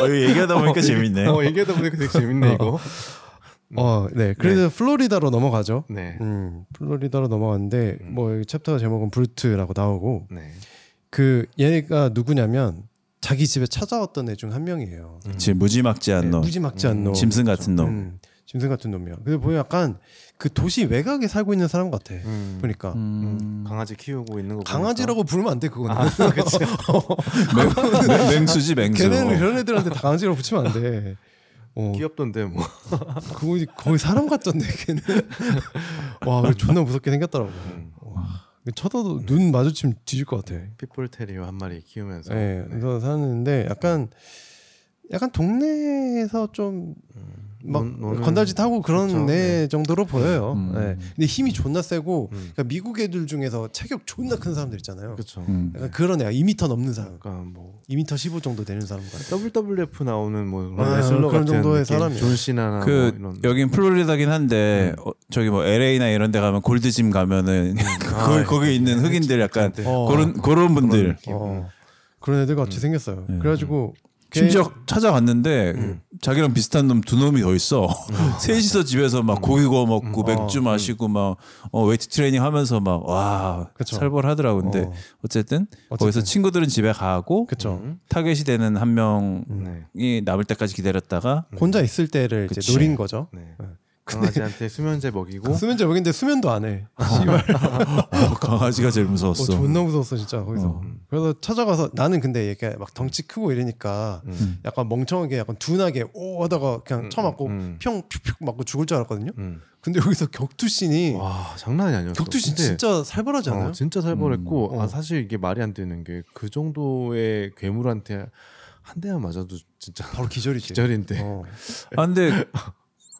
어, 얘기하다 보니까 재밌네. 어 얘기하다 보니까 되게 재밌네 이거. 어, 네. 그래서 플로리다로 넘어가죠. 네. 음, 플로리다로 넘어갔는데 음. 뭐 챕터 제목은 Brute라고 나오고 네. 그 얘가 누구냐면 자기 집에 찾아왔던 애 중 한 명이에요. 지금 무지막지한 네, 놈, 무지막지한 음, 놈. 짐승 같은 놈. 음, 짐승 같은 놈이야. 근데 보면 약간 그 도시 외곽에 살고 있는 사람 같아. 음. 보니까 음. 강아지 키우고 있는 거 강아지라고 부르면 안 돼 그거는. 그렇죠. [LAUGHS] 맹- 맹수지 맹수. 걔네는 그런 애들한테 다 강아지라고 붙이면 안 돼. 어, 귀엽던데 뭐. 그거 거의 사람 같던데 걔는. [LAUGHS] 와, 존나 무섭게 생겼더라고. 음. 쳐다도 눈 마주치면 뒤질 것 같아. 핏불 테리어 한 마리 키우면서. 네, 그래서 사는데 약간 약간 동네에서 좀 막 논- 논을- 건달짓 하고 그런 그렇죠. 애 정도로 보여요. 음. 네. 근데 힘이 존나 세고 음. 그러니까 미국 애들 중에서 체격 존나 큰 사람들 있잖아요. 그렇죠. 음. 그런 애가 2m 넘는 사람, 약간 뭐 2m 15 정도 되는 사람 같아. WWF 나오는 뭐 그런 아, 레슬러 그런 같은 정도의. 사람이에요. 존 시나나 그 뭐 이런 여긴 플로리다긴 한데 어, 저기 뭐 LA나 이런 데 가면 Gold's Gym 가면은 거기 [LAUGHS] 아, 거기 있는 흑인들 약간 어. 그런 그런 분들 어. 그런 애들 같이 생겼어요. 네. 그래 가지고 걔- 심지어 찾아갔는데 자기랑 비슷한 놈 두 놈이 더 있어. [LAUGHS] 셋이서 집에서 막 고기 구워 먹고 음. 맥주 어. 마시고 막 어, 웨이트 트레이닝 하면서 막와 그쵸. 살벌하더라고. 근데 어. 어쨌든, 어쨌든. 거기서 친구들은 집에 가고 그쵸. 음. 타겟이 되는 한 명이 네. 남을 때까지 기다렸다가 혼자 있을 때를. 노린 거죠. 네. 네. 강아지한테 [LAUGHS] 수면제 먹이고 수면 제목인데 수면도 안 해. [LAUGHS] 어, 강아지가 제일 어, 무서웠어. 존나 무서웠어 진짜 거기서. 어. 그래서 찾아가서 나는 근데 얘가 막 덩치 크고 이러니까 음. 약간 멍청하게 약간 둔하게 오 하다가 그냥 쳐맞고 음. 평 퓨퓨 맞고 죽을 줄 알았거든요. 음. 근데 여기서 격투신이 와 장난이 아니었어. 격투신 근데 진짜 살벌하지 않아요? 어, 진짜 살벌했고 음. 아 어. 사실 이게 말이 안 되는 게 그 정도의 괴물한테 한 대만 맞아도 진짜 바로 기절이지. [LAUGHS] 기절인데 어. 아 근데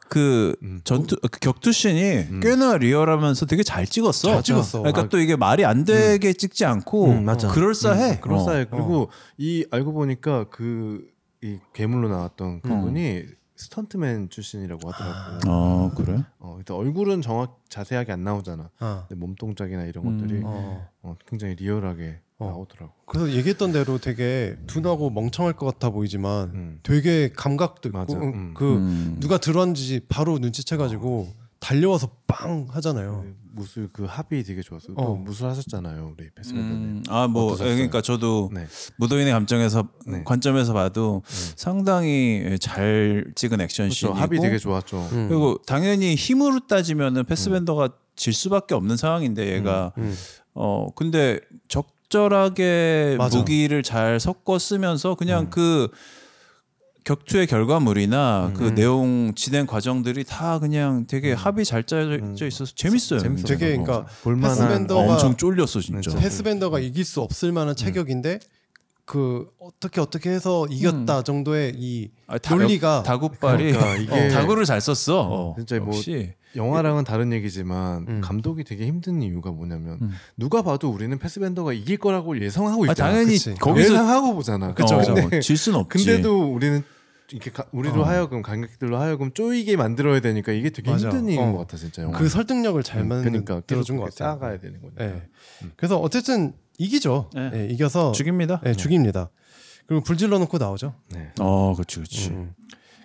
그 음. 전투 그 격투씬이 꽤나 리얼하면서 되게 잘 찍었어. 잘 찍었어. 그러니까 아, 또 이게 말이 안 되게 찍지 않고 음, 맞아. 그럴싸해. 음, 그럴싸해. 어. 그리고 이 알고 보니까 그 이 괴물로 나왔던 그분이 스턴트맨 출신이라고 하더라고. 어 그래? 어, 일단 얼굴은 정확 자세하게 안 나오잖아. 아. 근데 몸 동작이나 이런 음. 것들이 어. 어, 굉장히 리얼하게 어. 나오더라고. 그래서 얘기했던 대로 되게 둔하고 멍청할 것 같아 보이지만 음. 되게 감각도 있고 음. 그 음. 누가 들어왔는지 바로 눈치채가지고 달려와서 빵 하잖아요. 그 무술 그 합이 되게 좋았어. 또 어. 무술 하셨잖아요, 우리 패스맨더님. 음, 아뭐 어떠셨어요? 그러니까 저도 네. 무도인의 감정에서 네. 관점에서 봐도 상당히 잘 찍은 그렇죠. 액션 씬이고 합이 되게 좋았죠. 음. 그리고 당연히 힘으로 따지면은 패스벤더가 질 수밖에 없는 상황인데 얘가 음. 어 근데 적 절하게 맞아. 무기를 잘 섞어 쓰면서 그냥 그 격투의 결과물이나 그 내용 진행 과정들이 다 그냥 되게 합이 잘 짜져 있어서 재밌어요. 재밌었어요. 되게 어. 그러니까 볼만한 어, 너가- 엄청 쫄렸어 진짜. 진짜. 패스밴더가 이길 수 없을 만한 체격인데 그 어떻게 어떻게 해서 이겼다 정도의 이 아, 다- 논리가 다구빨이 그러니까 이게- 다구를 잘 썼어. 어, 진짜 뭐 역시. 영화랑은 다른 얘기지만 음. 감독이 되게 힘든 이유가 뭐냐면 음. 누가 봐도 우리는 패스밴더가 이길 거라고 예상하고 아, 있잖아. 당연히 그치. 거기서 예상하고 보잖아. 그쵸, 어, 근데, 질 수는 없지. 근데도 우리는 이렇게 가- 우리로 어. 하여금 관객들로 하여금 쪼이게 만들어야 되니까 이게 되게 맞아. 힘든 이유인 어. 것 같아 진짜 영화. 그 설득력을 잘 음, 만들어준 그러니까 것 같아요. 쌓아가야 되는 거니까. 네. 그래서 어쨌든 이기죠. 네. 네, 이겨서 죽입니다. 네, 죽입니다. 그리고 불 질러 놓고 나오죠. 네. 어, 그렇지, 그렇지. 음.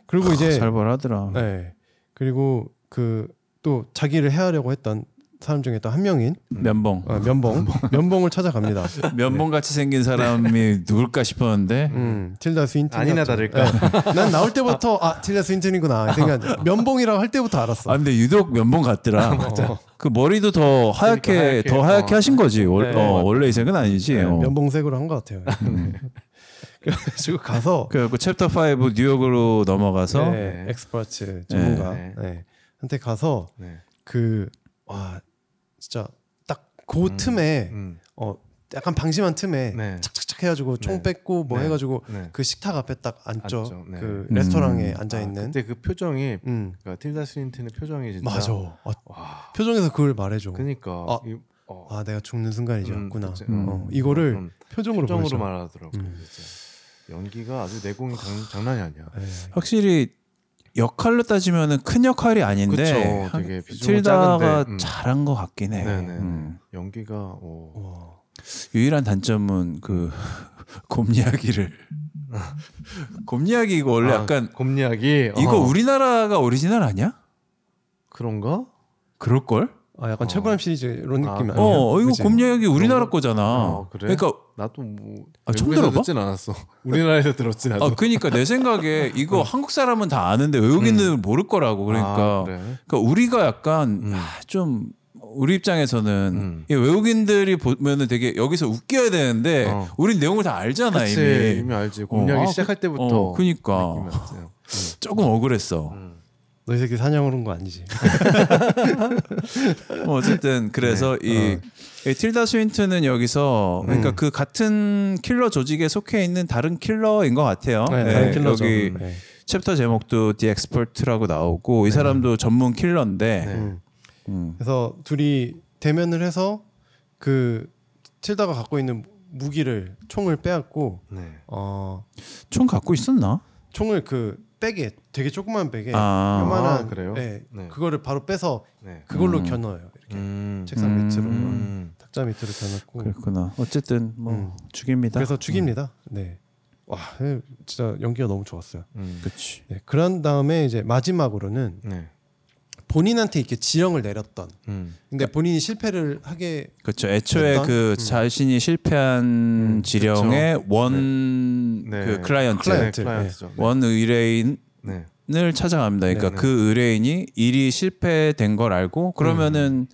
그리고 이제 살벌하더라. 네. 그리고 그 또 자기를 해하려고 했던 사람 중에 또 한 명인 면봉. 어, 면봉 면봉을 찾아갑니다. [LAUGHS] 면봉 같이 생긴 사람이 누굴까 싶었는데 음, 틸다 스윈튼 아니나. 다를까. 네. 난 나올 때부터 아 틸다 스윈튼이구나 생각 면봉이라고 할 때부터 알았어. 아 근데 유독 면봉 같더라. [LAUGHS] 어. 그 머리도 더 하얗게, 하얗게, 더 하얗게 어. 하신 거지. 월, 네. 어, 원래 이 색은 아니지. 네, 어. 면봉색으로 한 것 같아요. [LAUGHS] 그래가지고 가서 그래갖고 챕터 5 뉴욕으로 넘어가서 네, expert 전문가 네. 네. 한테 가서 네. 그와 진짜 딱그 틈에 음. 어 약간 방심한 틈에 네. 착착착 해가지고 총 네. 뺏고 뭐 네. 해가지고 네. 그 식탁 앞에 딱 앉죠. 앉죠. 네. 그 음. 레스토랑에 앉아 아, 있는. 그때 그 표정이 음 그러니까 틸다 스윈튼의 표정이 진짜 맞아. 아, 와. 표정에서 그걸 말해줘. 그러니까 아. 이, 어, 아 내가 죽는. 음, 그치. 음. 어, 이거를 음, 표정으로 표정으로. 말하더라고. 음. 진짜 연기가 아주 내공이 장, 장난이 아니야. 네. 확실히 역할로 따지면은 큰 역할이 아닌데 그쵸, 한- 되게 틸다가 음. 잘한 것 같긴 해. 음. 연기가 어, 와. 유일한 단점은 그 [LAUGHS] 곰이야기를 [LAUGHS] 곰이야기 이거 원래 아, 약간 곰이야기 이거 어, 우리나라가 오리지널 아니야? 그런가? 그럴 걸? 아 약간 어. 최고람 시리즈 이런 아, 느낌 어, 아니야? 어, 이거? 곰이야기 우리나라 그런가? 거잖아. 어, 그래? 그러니까 나도 뭐 아, 처음 들어봐? 듣진 않았어. [LAUGHS] 우리나라에서 들었지 나도. 아, 그러니까 내 생각에 이거 한국 사람은 다 아는데 외국인들은 모를 거라고. 그러니까 아, 그래? 그러니까 우리가 약간 음. 아, 좀 우리 입장에서는 음. 이 외국인들이 보면은 되게 여기서 웃겨야 되는데 어. 우린 내용을 다 알잖아 그치, 이미. 이미 알지. 곰이야기 어, 아, 시작할 그- 때부터. 어, 그니까. 음. 조금 억울했어. 음. 너 이 새끼 사냥을 온 거 아니지? [LAUGHS] 뭐 어쨌든 그래서 이, 이 틸다 스윈튼은 여기서 그러니까 음. 그 같은 킬러 조직에 속해 있는 다른 킬러인 것 같아요. 네, 네, 다른 킬러죠. 여기 네. 챕터 제목도 The Expert라고 나오고 이 사람도 전문 킬러인데 네. 음. 음. 그래서 둘이 대면을 해서 그 틸다가 갖고 있는 무기를 총을 빼앗고 네. 어총 갖고 있었나? 총을 그 백에 되게 조그만 백에 아. 요만한 아, 그래요? 네, 네. 그거를 바로 빼서 네. 그걸로 음. 겨눠요. 이렇게 음. 책상 음. 밑으로 음. 탁자 밑으로 겨놓고 그렇구나. 어쨌든 뭐 음. 죽입니다. 그래서 죽입니다. 네. 와, 네, 진짜 연기가 너무 좋았어요. 음. 그렇지. 네. 그런 다음에 이제 마지막으로는 네. 본인한테 이렇게 지령을 내렸던. 음. 근데 본인이 실패를 하게 그렇죠. 애초에 했던? 그 음. 자신이 실패한 음, 지령의 원 네. 그 클라이언트, 클라이언트. 네. 네. 원 의뢰인 을 네. 찾아갑니다. 그러니까 네, 네. 그 의뢰인이 일이 실패된 걸 알고 그러면은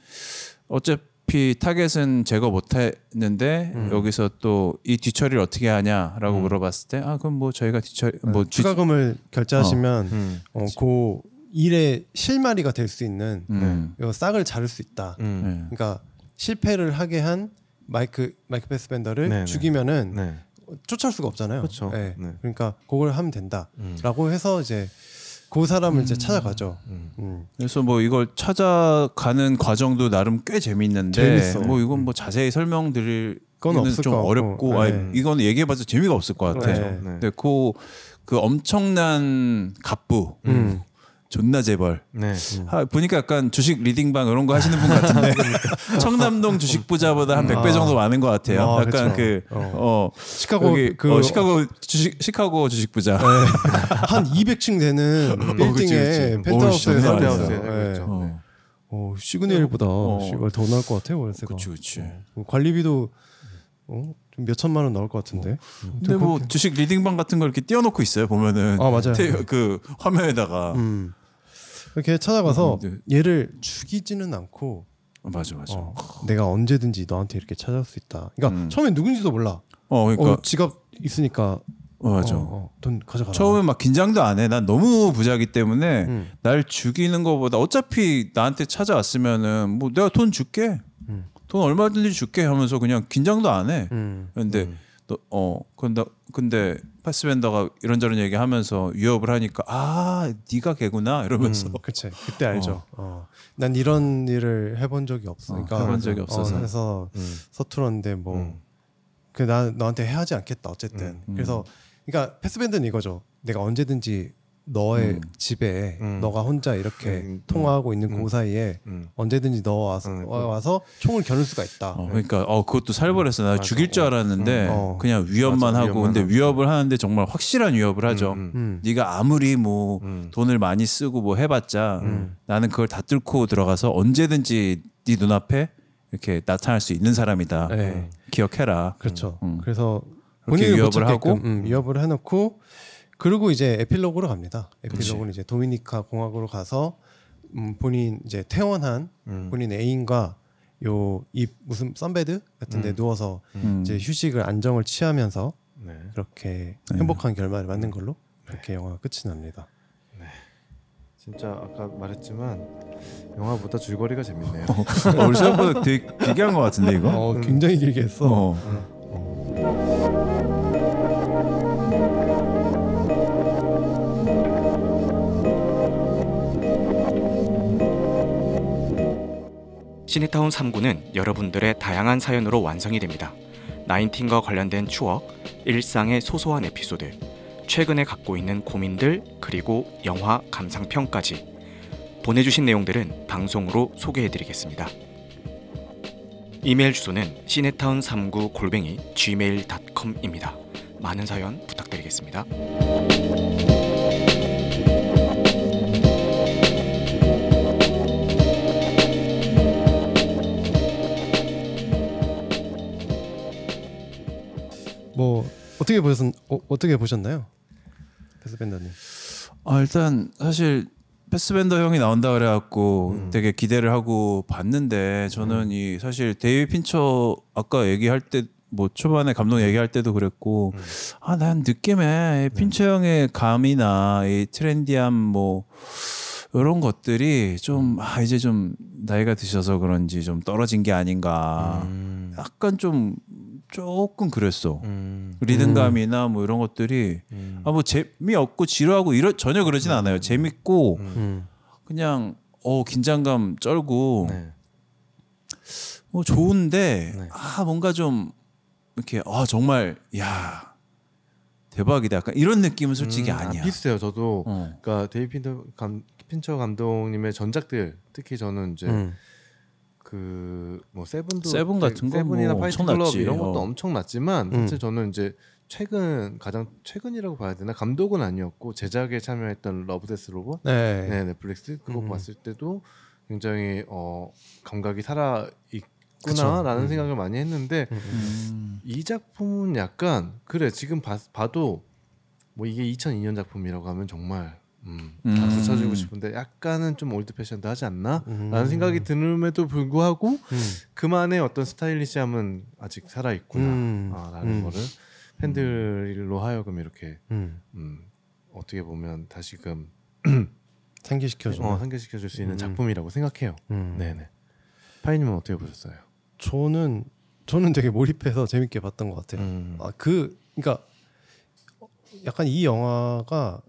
어차피 타겟은 제거 못 했는데 음. 여기서 또 이 뒤처리를 어떻게 하냐라고 음. 물어봤을 때 아 그럼 뭐 저희가 뒤처리 뭐 뒤, 추가금을 결제하시면 음. 어, 그 일의 실마리가 될 수 있는 음. 이 싹을 자를 수 있다. 음. 네. 그러니까 실패를 하게 한 마이크 마이크 패스밴더를 네네. 죽이면은 네. 쫓아올 수가 없잖아요. 그렇죠. 네. 네. 그러니까 그걸 하면 된다라고 음. 해서 이제 그 사람을 이제 찾아가죠. 음. 음. 그래서 뭐 이걸 찾아가는 과정도 나름 꽤 재밌는데 재밌어. 뭐 이건 뭐 자세히 설명드릴 는 없을 좀것 같고. 어렵고 네. 아니, 이건 얘기해봐서 재미가 없을 것 같아요. 네. 네. 근데 그, 그 엄청난 갑부 음. 존나 재벌 네. 하, 보니까 약간 주식 리딩방 이런 거 하시는 분 같은데 [LAUGHS] [LAUGHS] 청담동 주식 부자보다 한 100배 아. 정도 많은 것 같아요. 아, 약간 그쵸. 그 어. 어, 시카고 여기 그 어, 시카고 주식 시카고 주식 부자. [LAUGHS] 한 200층 되는 빌딩에 어, 그치, 그치. 펜트하우스에. 살고 네. 있죠. 어. 어, 시그널보다 어. 더 나을 것 같아요 월세가. 그렇지 그렇지. 어, 관리비도 어, 좀 몇 천만 원 나올 것 같은데. 근데 뭐 주식 리딩방 같은 걸 이렇게 띄워놓고 있어요 보면은 아, 맞아요. 테- 그 화면에다가 음. 이렇게 찾아가서 음, 얘를 죽이지는 않고 어, 맞아 맞아. 어, 내가 언제든지 너한테 이렇게 찾아올 수 있다. 그러니까 음. 처음엔 누군지도 몰라. 어 그러니까 어, 지갑 있으니까 어, 맞아. 어, 어, 돈 가져가. 처음에 막 긴장도 안 해. 난 너무 부자기 때문에 음. 날 죽이는 것보다 어차피 나한테 찾아왔으면은 뭐 내가 돈 줄게. 음. 돈 얼마든지 줄게 하면서 그냥 긴장도 안 해. 음. 근데 너, 어 근데 근데 패스밴더가 이런저런 얘기하면서 위협을 하니까 아 네가 걔구나 이러면서 음, 그치. 그때 알죠. 어. 난 이런 일을 해본 적이 없으니까. 어, 해본 적이 없어서. 어, 그래서 음. 서툴었는데 뭐 음. 그나 너한테 해하지 않겠다 어쨌든. 음. 그래서 그러니까 패스밴드는 이거죠. 내가 언제든지 너의 음. 집에 음. 너가 혼자 이렇게 음. 통화하고 있는 음. 그 사이에 음. 언제든지 너 와서 음. 와- 와서 총을 겨눌 수가 있다. 어, 그러니까 어 그것도 살벌했어. 나. 죽일 줄 알았는데 음, 어. 그냥 위협만 맞아, 하고 위협만 근데 하고. 위협을 하는데 정말 확실한 위협을 하죠. 음, 음. 네가 아무리 뭐 음. 돈을 많이 쓰고 뭐 해봤자 음. 나는 그걸 다 뚫고 들어가서 언제든지 네 눈앞에 이렇게 나타날 수 있는 사람이다. 네. 기억해라. 그렇죠. 음. 그래서 못 위협을 하고? 음, 위협을 해놓고 그리고 이제 에필로그로 갑니다. 에필로그는 이제 도미니카 공화국으로 가서 음, 본인 이제 퇴원한 음. 본인 애인과 요 이 무슨 썬베드 같은데 누워서 음. 이제 휴식을 안정을 취하면서 네. 그렇게 네. 행복한 결말을 맞는 걸로 그렇게 영화가 끝이 납니다. 진짜 아까 말했지만 영화보다 줄거리가 재밌네요. 어, 우리 생각보다 되게 길게 한 것 같은데 이거. 어, 굉장히 길게 했 어. 어. 시네타운 3구는 여러분들의 다양한 사연으로 완성이 됩니다. 나인틴과 관련된 추억, 일상의 소소한 에피소드, 최근에 갖고 있는 고민들, 그리고 영화 감상평까지 보내주신 내용들은 방송으로 소개해드리겠습니다. 이메일 주소는 시네타운 39 골뱅이 gmail.com입니다. 많은 사연 부탁드리겠습니다. 어떻게 보셨 어, 어떻게 보셨나요, 패스밴더님? 아 일단 사실 패스밴더 형이 나온다 그래갖고 음. 되게 기대를 하고 봤는데 저는 이 사실 데이빗 핀처 아까 얘기할 때 뭐 초반에 감독 얘기할 때도 그랬고 음. 아 난 느낌에 핀처 형의 감이나 이 트렌디함 뭐 이런 것들이 좀 아 이제 좀 나이가 드셔서 그런지 좀 떨어진 게 아닌가 음. 약간 좀 조금 그랬어 음. 리듬감이나 뭐 이런 것들이 음. 아뭐 재미없고 지루하고 이러 전혀 그러진 않아요. 재밌고 음. 그냥 어 긴장감 쩔고 네. 뭐 좋은데 네. 아 뭔가 좀 이렇게 아 정말 야 대박이다 약간 이런 느낌은 솔직히 음, 아, 아니야. 비슷해요. 저도 어. 그러니까 데이비 핀처, 감, 핀처 감독님의 전작들 특히 저는 이제 음. 그 뭐 세븐도 세븐 같은 거 세븐이나 뭐 파이트 엄청났지. 클럽 이런 것도 어. 엄청 났지만 음. 사실 저는 이제 최근 가장 최근이라고 봐야 되나 감독은 아니었고 제작에 참여했던 러브데스 로봇 네. 네 넷플릭스 그거 음. 봤을 때도 굉장히 어 감각이 살아. 있구나라는 음. 생각을 많이 했는데 음. 음. 이 작품은 약간 그래 지금 봐, 봐도 뭐 이게 2002년 작품이라고 하면 정말 음, 음. 박수 쳐주고 싶은데 약간은 좀 old-fashioned 하지 않나? 음. 라는 생각이 드는데도 불구하고 음. 그만의 어떤 스타일리시함은 아직 살아있구나 음. 아, 라는 음. 거를 팬들로 하여금 이렇게 음. 음, 어떻게 보면 다시금 [CLEARS THROAT] 상기시켜주는. 어, 상기시켜줄 수 있는 음. 작품이라고 생각해요 음. 네네 파이님은 어떻게 보셨어요? 저는 저는 되게 몰입해서 재밌게 봤던 것 같아요. 음. 아그 그러니까 약간 이 영화가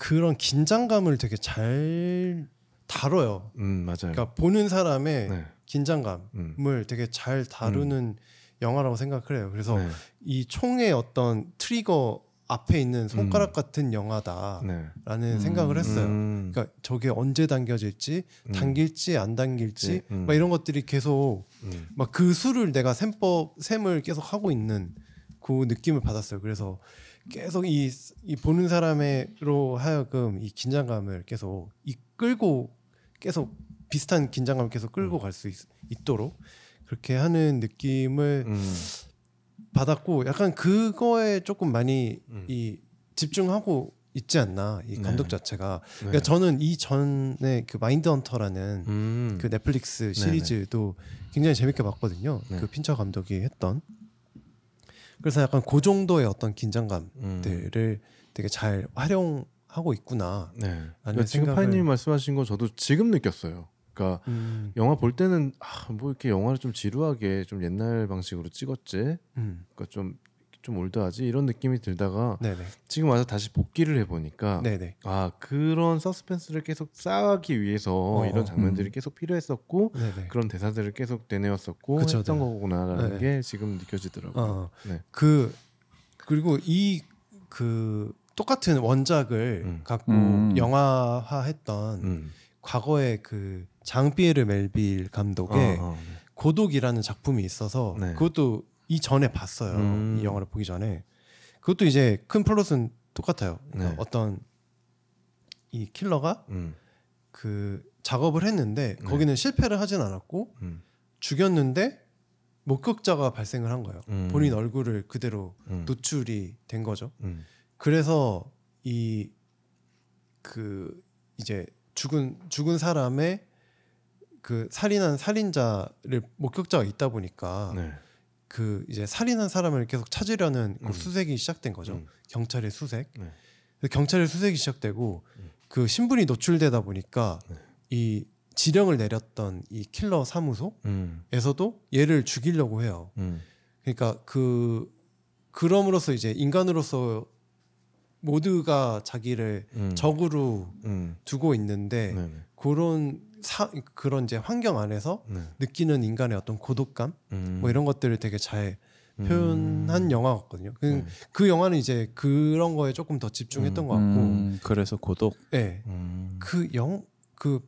그런 긴장감을 되게 잘 다뤄요. 음 맞아요 그러니까 보는 사람의 네. 긴장감을 음. 되게 잘 다루는 영화라고 생각을 해요. 그래서 네. 이 총의 어떤 트리거 앞에 있는 손가락 같은 영화다라는 네. 생각을 했어요. 음. 그러니까 저게 언제 당겨질지 음. 당길지 안 당길지 음. 막 이런 것들이 계속 음. 막그 수를 내가 셈법 셈을 계속 하고 있는 그 느낌을 받았어요. 그래서 계속 이, 이 보는 사람으로 하여금 이 긴장감을 계속 이끌고 계속 비슷한 긴장감을 계속 끌고 갈수 있도록 그렇게 하는 느낌을 음. 받았고 약간 그거에 조금 많이 음. 이 집중하고 있지 않나 이 감독 네. 자체가 네. 그러니까 저는 이 전에 그 마인드 헌터라는 음. 그 넷플릭스 시리즈도 굉장히 재밌게 봤거든요. 네. 그 핀처 감독이 했던. 그래서 약간 그 정도의 어떤 긴장감들을 음. 되게 잘 활용하고 있구나. 네. 그러니까 지금 파이님이 말씀하신 거 저도 지금 느꼈어요. 그러니까 음, 영화 볼 때는 아, 뭐 이렇게 영화를 좀 지루하게 좀 옛날 방식으로 찍었지. 음, 그러니까 좀 좀 올드하지 이런 느낌이 들다가 네네, 지금 와서 다시 복귀를 해보니까 네네, 아 그런 서스펜스를 계속 쌓기 위해서 어, 이런 장면들이 음. 계속 필요했었고 네네. 그런 대사들을 계속 내내었었고 그쵸, 했던 네. 거구나라는 네. 게 지금 느껴지더라고요. 어, 네. 그 그리고 이 그 똑같은 원작을 음. 갖고 음. 영화화했던 음. 과거의 그 장피에르 멜빌 감독의 어, 어, 네. 고독이라는 작품이 있어서 네. 그것도 이 전에 봤어요. 음. 이 영화를 보기 전에 그것도 이제 큰 플롯은 똑같아요. 그러니까 네. 어떤 이 킬러가 음. 그 작업을 했는데 네. 거기는 실패를 하진 않았고 음. 죽였는데 목격자가 발생을 한 거예요. 음. 본인 얼굴을 그대로 음. 노출이 된 거죠. 음. 그래서 이 그 이제 죽은 죽은 사람의 그 살인한 살인자를 목격자가 있다 보니까 네. 그 이제 살인한 사람을 계속 찾으려는 그 음. 수색이 시작된 거죠. 음. 경찰의 수색. 네. 경찰의 수색이 시작되고 음. 그 신분이 노출되다 보니까 네. 이 지령을 내렸던 이 킬러 사무소에서도 음. 얘를 죽이려고 해요. 음. 그러니까 그 그럼으로써 이제 인간으로서 모두가 자기를 음. 적으로 음. 두고 있는데 네네. 그런 사, 그런 이제 환경 안에서 네. 느끼는 인간의 어떤 고독감 음. 뭐 이런 것들을 되게 잘 표현한 음. 영화 같거든요. 그, 네. 그 영화는 이제 그런 거에 조금 더 집중했던 음. 것 같고, 음, 그래서 고독. 네. 음. 그 영, 그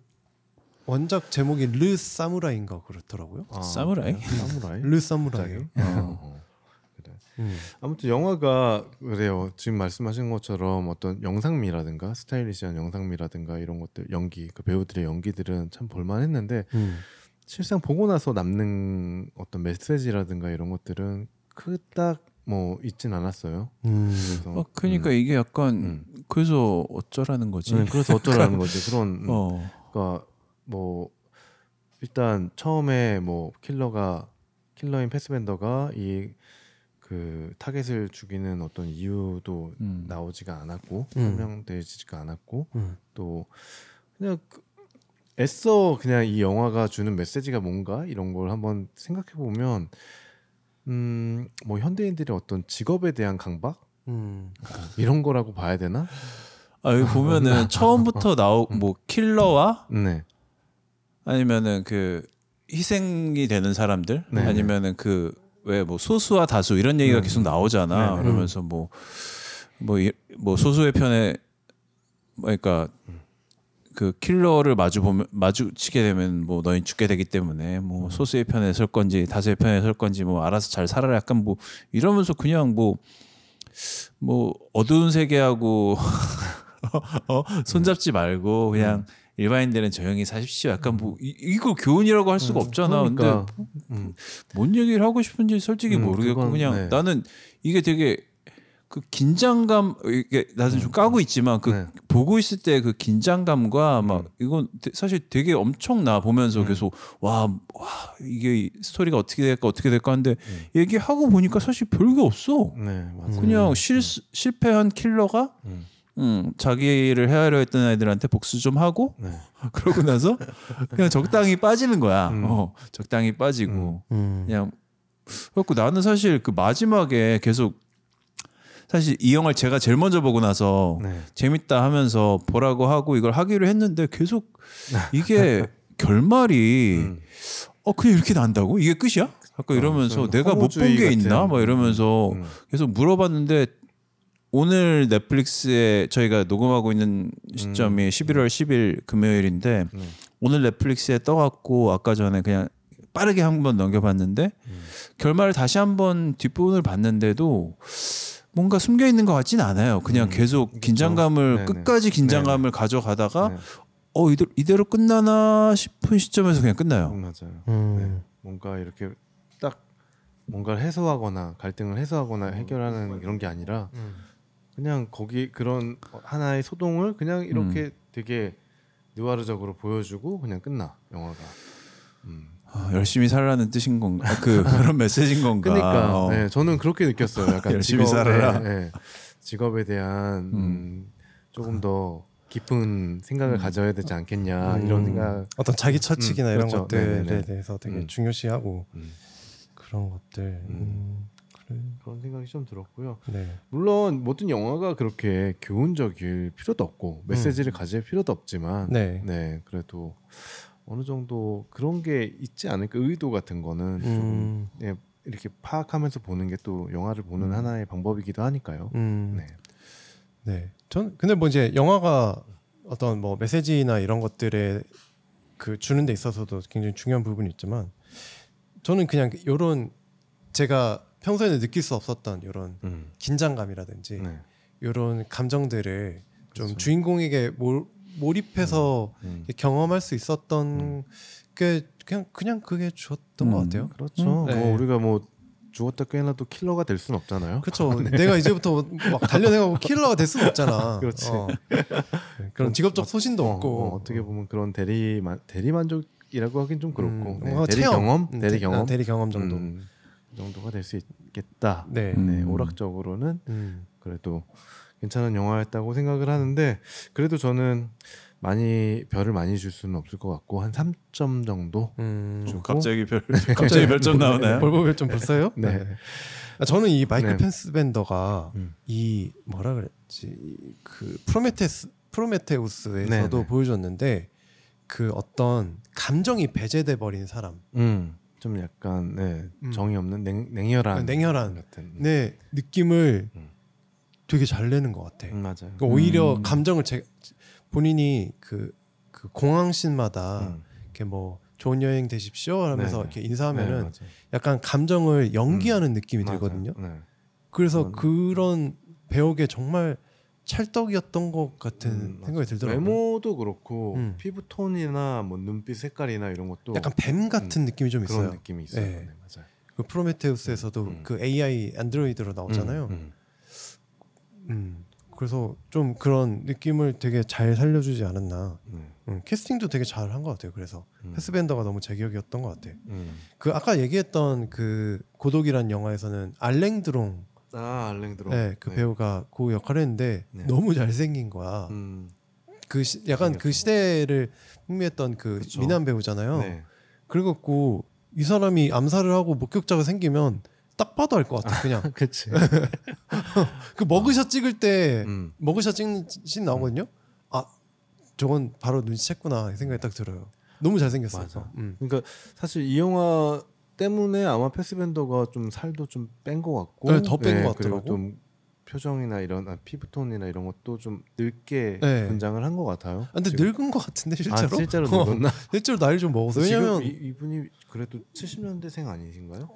원작 제목이 르 사무라이인가 그렇더라고요. 아, 사무라이? 사무라이? 르 사무라이. 갑자기? 어. 음. 아무튼 영화가 그래요. 지금 말씀하신 것처럼 어떤 영상미라든가 스타일리시한 영상미라든가 이런 것들 연기 그 배우들의 연기들은 참 볼만했는데 음. 실상 보고 나서 남는 어떤 메시지라든가 이런 것들은 그닥 뭐 있진 않았어요. 음. 그래서 어, 그러니까 음. 이게 약간 음. 그래서 어쩌라는 거지. 네, 그래서 어쩌라는 거지. [LAUGHS] 그런 음, 어. 그러니까 뭐 일단 처음에 뭐 킬러가 킬러인 패스벤더가 이 그 타겟을 죽이는 어떤 이유도 음. 나오지가 않았고 음. 설명되지가 않았고 음. 또 그냥 그 애써 그냥 이 영화가 주는 메시지가 뭔가 이런 걸 한번 생각해 보면 음, 뭐 현대인들의 어떤 직업에 대한 강박 음. 이런 거라고 봐야 되나? 아 여기 보면은 [LAUGHS] 처음부터 나오 뭐 킬러와 네. 아니면은 그 희생이 되는 사람들 네. 아니면은 그 왜 뭐 소수와 다수 이런 얘기가 네. 계속 나오잖아. 네, 네. 그러면서 뭐뭐뭐 소수의 편에 뭐 그러니까 그 킬러를 마주 보면 마주치게 되면 뭐 너희 죽게 되기 때문에 뭐 소수의 편에 설 건지 다수의 편에 설 건지 뭐 알아서 잘 살아라 약간 뭐 이러면서 그냥 뭐뭐 어두운 세계하고 [LAUGHS] 어, 손잡지 말고 그냥 일반인들은 조용히 사십시오. 약간 뭐 이, 이거 교훈이라고 할 수가 없잖아. 그러니까. 근데 음. 뭔 얘기를 하고 싶은지 솔직히 음, 모르겠고 그건, 그냥 네. 나는 이게 되게 그 긴장감 이게 나도 좀 까고 있지만 그 네. 보고 있을 때 그 긴장감과 막 음. 이건 되- 사실 되게 엄청나 보면서 음. 계속 와, 와 이게 스토리가 어떻게 될까 어떻게 될까 하는데 음. 얘기하고 보니까 사실 별게 없어. 네. 그냥 실 실패한 킬러가 음. 음, 자기를 헤아려 했던 애들한테 복수 좀 하고 네. [LAUGHS] 그러고 나서 그냥 적당히 빠지는 거야. 음. 어, 적당히 빠지고 음. 그냥 그래갖고 나는 사실 그 마지막에 계속 사실 이 영화를 제가 제일 먼저 보고 나서 네. 재밌다 하면서 보라고 하고 이걸 하기로 했는데 계속 이게 [LAUGHS] 결말이 음. 어 그냥 이렇게 난다고 이게 끝이야? 아까 이러면서 좀 내가 못 본 게 있나? 막 이러면서 음. 계속 물어봤는데 오늘 넷플릭스에 저희가 녹음하고 있는 시점이 11월 10일 금요일인데 네. 오늘 넷플릭스에 떠갖고 아까 전에 그냥 빠르게 한 번 넘겨봤는데 음. 결말을 다시 한번 뒷부분을 봤는데도 뭔가 숨겨 있는 것 같진 않아요. 그냥 음, 계속. 긴장감을. 끝까지 긴장감을 가져가다가 네. 어 이대로, 이대로 끝나나 싶은 시점에서 그냥 끝나요. 음, 맞아요. 음. 네. 뭔가 이렇게 딱 뭔가를 해소하거나 갈등을 해소하거나 해결하는 이런 게 아니라 음. 그냥 거기 그런 하나의 소동을 그냥 이렇게 음. 되게 느와르적으로 보여주고 그냥 끝나 영화가. 음. 아, 열심히 살라는 뜻인 건가? 아, 그 [LAUGHS] 그런 메시지인 건가? 그러니까 어. 네, 저는 그렇게 느꼈어요. 약간 [LAUGHS] 열심히 직업에, 살아라. 네, 직업에 대한 음, 음. 조금 더 깊은 생각을 음. 가져야 되지 않겠냐 음. 이런 생각. 어떤 자기 처치기나 음, 이런 그렇죠. 것들에 네네네. 대해서 되게 음. 중요시하고 음, 그런 것들. 음. 그래. 그런 생각이 좀 들었고요. 네. 물론 모든 영화가 그렇게 교훈적일 필요도 없고 메시지를 가질 필요도 없지만 네. 네 그래도 어느 정도 그런 게 있지 않을까 의도 같은 거는 좀 음. 네, 이렇게 파악하면서 보는 게 또 영화를 보는 하나의 방법이기도 하니까요. 음. 네. 네. 전 근데 뭐 이제 영화가 어떤 뭐 메시지나 이런 것들에 그 주는 데 있어서도 굉장히 중요한 부분이 있지만 저는 그냥 요런 제가 평소에는 느낄 수 없었던 요런 음. 긴장감이라든지 네. 요런 감정들을 좀 그렇죠. 주인공에게 몰, 몰입해서 음. 경험할 수 있었던 게 그냥 그냥 그게 좋았던 것 음. 같아요. 그렇죠. 음. 네. 뭐 우리가 뭐 죽었다 깨어나도 킬러가 될 수는 없잖아요. 그렇죠. [LAUGHS] 내가 이제부터 막 달려내고 킬러가 될 수는 없잖아. [LAUGHS] 그렇지. 어. 네, 그런 직업적 소신도 어, 없고 어, 떻게 보면 그런 대리만 대리 만족이라고 하긴 좀 그렇고 음, 네, 대리 체험. 경험, 음, 대리 대- 경험 아, 대리 경험 정도. 음, 그 정도가 될 수 있겠다. 네. 음. 네, 오락적으로는 음. 그래도 괜찮은 영화였다고 생각을 하는데 그래도 저는 많이 별을 많이 줄 수는 없을 것 같고 한 3점 정도. 음. 주고 갑자기 별 [LAUGHS] 갑자기 별점 나오나요? 볼보별 좀 벌써요? 네. 아, 저는 이 마이클 네. 펜스벤더가 음. 이 뭐라 그랬지 이그 프로메테스 프로메테우스에서도 네, 네. 보여줬는데 그 어떤 감정이 배제돼 버린 사람 음, 좀 약간 네, 음. 정이 없는 냉, 냉혈한 냉혈한 같은. 네 느낌을 음. 되게 잘 내는 것 같아. 음, 맞아요. 그러니까 오히려 음. 감정을 제, 본인이 그, 그 공항신마다 음. 이렇게 뭐 좋은 여행 되십시오 하면서 네. 이렇게 네, 인사하면은 맞아요. 약간 감정을 연기하는 느낌이 맞아요. 들거든요. 네. 그래서 그런 배역에 정말 찰떡이었던 것 같은 음, 생각이. 들더라고요. 외모도 그렇고 음. 피부 톤이나 뭐 눈빛 색깔이나 이런 것도 약간 뱀 같은 느낌이 좀 그런 있어요. 느낌이 있어요. 네. 네, 맞아요. 그 프로메테우스에서도 음. 그 AI 안드로이드로 나오잖아요. 음, 음. 음. 그래서 좀 그런 느낌을 되게 잘 살려주지 않았나. 네. 음, 캐스팅도 되게 잘 한 것 같아요. 그래서 음. 패스벤더가 너무 제격이었던 것 같아. 음. 그 아까 얘기했던 그 고독이란 영화에서는 알랭드롱, 아 알랭드로. 네, 그 배우가 그 역할을 했는데 네. 너무 잘생긴 거야. 음. 그 시, 약간 그. 시대를 풍미했던 그 그쵸. 미남 배우잖아요. 네. 그래갖고 이 사람이 암살을 하고 목격자가 생기면 딱 봐도 알 것 같아. 그냥 [LAUGHS] 그치. [LAUGHS] 그 머그샷 찍을 때 음. 머그샷 찍는 씬 나오거든요. 아 저건 바로 눈치챘구나 이 생각이 딱 들어요. 너무 잘생겼어요. 음. 그러니까 사실 이 영화 때문에 아마 패스벤더가 좀 살도 좀 뺀 것 같고, 네, 더뺀것 그리고 같더라고. 좀 표정이나 이런 아, 피부톤이나 이런 것도 좀 늙게 네. 분장을 한 것 같아요. 아, 근데 지금. 늙은 것 같은데 실제로? 아, 실제로 어, [LAUGHS] 늙었나? 실제로 나이 좀 먹었어. 왜냐면 지금 이, 이분이 그래도 70년대생 아니신가요?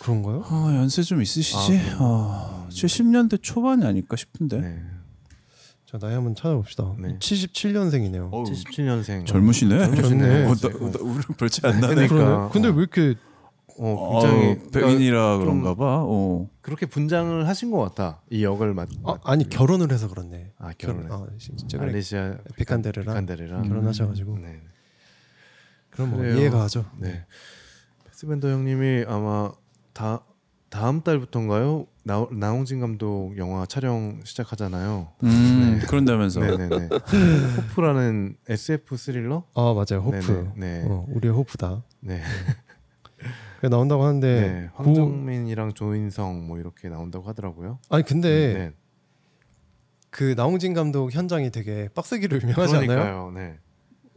그런가요? 어, 연세 좀 있으시지? 아, 어, 70년대 초반이 아닐까 싶은데. 네. 자 나이 한번 찾아봅시다. 네. 77년생이네요. 어우, 77년생. 젊으시네. 젊네. 어, 나, 나, 우리 별치 안 나네. 그러니까. 근데 어. 왜 이렇게 어, 어, 굉장히 그러니까 백인이라 좀 그런가 봐. 어. 그렇게 분장을 하신 것 같다. 이 역을 맡. 아, 아니 결혼을 해서 그렇네. 아 결혼을. 아, 진짜 그래. 알레시아 비칸데르랑 비칸데르랑 결혼하셔가지고 네. 그럼 뭐 그래요. 이해가 가죠. 네. 패스벤더 형님이 아마 다 다음 달부터인가요? 나, 나홍진 감독 영화 촬영 시작하잖아요. 음, 그런다면서. 네네네. [LAUGHS] 호프라는 SF 스릴러? 아 맞아요 호프. 네네. 네. 어, 우리의 호프다. 네. [LAUGHS] 그 나온다고 하는데 네. 그- 황정민이랑 조인성 뭐 이렇게 나온다고 하더라고요. 아니 근데 네. 그 나홍진 감독 현장이 되게 빡세기로 유명하지 않나요? 그러니까요. 네.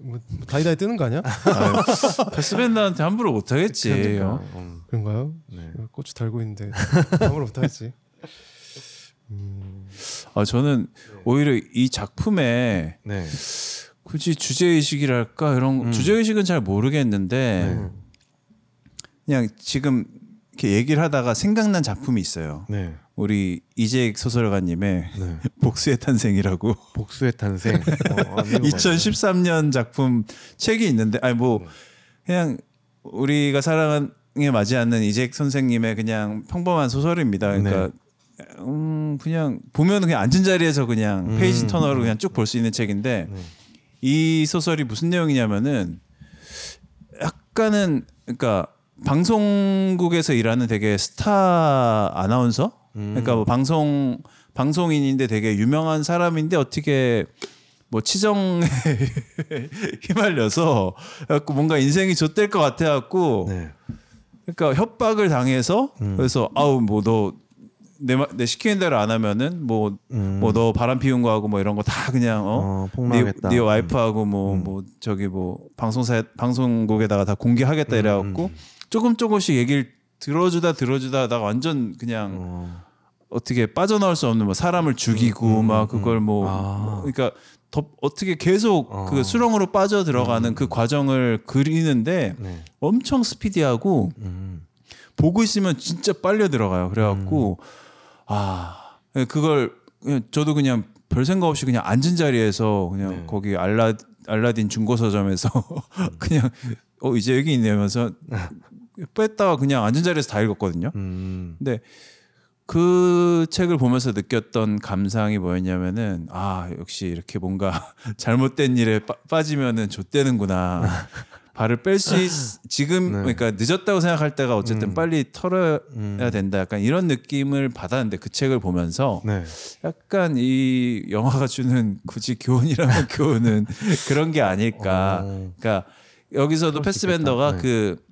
뭐 다이다이 뜨는 거 아니야? [LAUGHS] 아, 패스밴드한테 함부로 못 하겠지. 그러니까, 어. 음, 그런가요? 네. 고추 달고 있는데 아무로 못 하겠지. [LAUGHS] 음, 아, 저는 오히려 이 작품에 네. 굳이 주제 의식이랄까 이런 음. 주제 의식은 잘 모르겠는데 네. 그냥 지금 이렇게 얘기를 하다가 생각난 작품이 있어요. 네. 우리 이재익 소설가님의 네. [LAUGHS] 복수의 탄생이라고 복수의 탄생. [LAUGHS] 어, 안 읽어봤어요. 2013년 작품 책이 있는데 아니 뭐 그냥 우리가 사랑해 마지않는 이재익 선생님의 그냥 평범한 소설입니다. 그러니까 음 그냥 보면 그냥 앉은 자리에서 그냥 음. page turner로 그냥 쭉 볼 수 있는 책인데 네. 이 소설이 무슨 내용이냐면은 약간은 그러니까 방송국에서 일하는 되게 스타 아나운서 음. 그러니까 뭐 방송 방송인인데 되게 유명한 사람인데 어떻게 뭐 치정에 [LAUGHS] 휘말려서 갖고 뭔가 인생이 좆될 것 같아 갖고 네. 그러니까 협박을 당해서 음. 그래서 아우 뭐 너 내 내 시키는 대로 안 하면은 뭐 음. 뭐너 바람 피운 거 하고 뭐 이런 거 다 그냥 어, 어, 네. 네 와이프하고 뭐 음. 뭐 저기 뭐 방송사 방송국에다가 다 공개하겠다 음, 이래갖고 음. 조금 조금씩 얘기를 들어주다 들어주다 나 완전 그냥 어. 어떻게 빠져나올 수 없는 뭐 사람을 죽이고 음, 막 음, 그걸 음. 뭐 아. 그러니까 더 어떻게 계속 어. 그 수렁으로 빠져 들어가는 그 과정을 그리는데 네. 엄청 스피디하고 음. 보고 있으면 진짜 빨려 들어가요. 그래갖고 아 그걸 그냥 저도 그냥 별 생각 없이 그냥 앉은 자리에서 그냥 네. 거기 알라 알라딘 중고 서점에서 [LAUGHS] 그냥 어 이제 여기 있네면서 뺐다가 그냥 앉은 자리에서 다 읽었거든요. 음. 근데 그 책을 보면서 느꼈던 감상이 뭐였냐면은 아 역시 이렇게 뭔가 [LAUGHS] 잘못된 일에 빠, 빠지면은 좆되는구나 [LAUGHS] 발을 뺄 수 지금 네. 그러니까 늦었다고 생각할 때가 어쨌든 음. 빨리 털어야 음. 된다 약간 이런 느낌을 받았는데 그 책을 보면서 네. 약간 이 영화가 주는 굳이 교훈이라면 [LAUGHS] 교훈은 그런 게 아닐까 어. 그러니까 여기서도 패스벤더가 있겠다. 그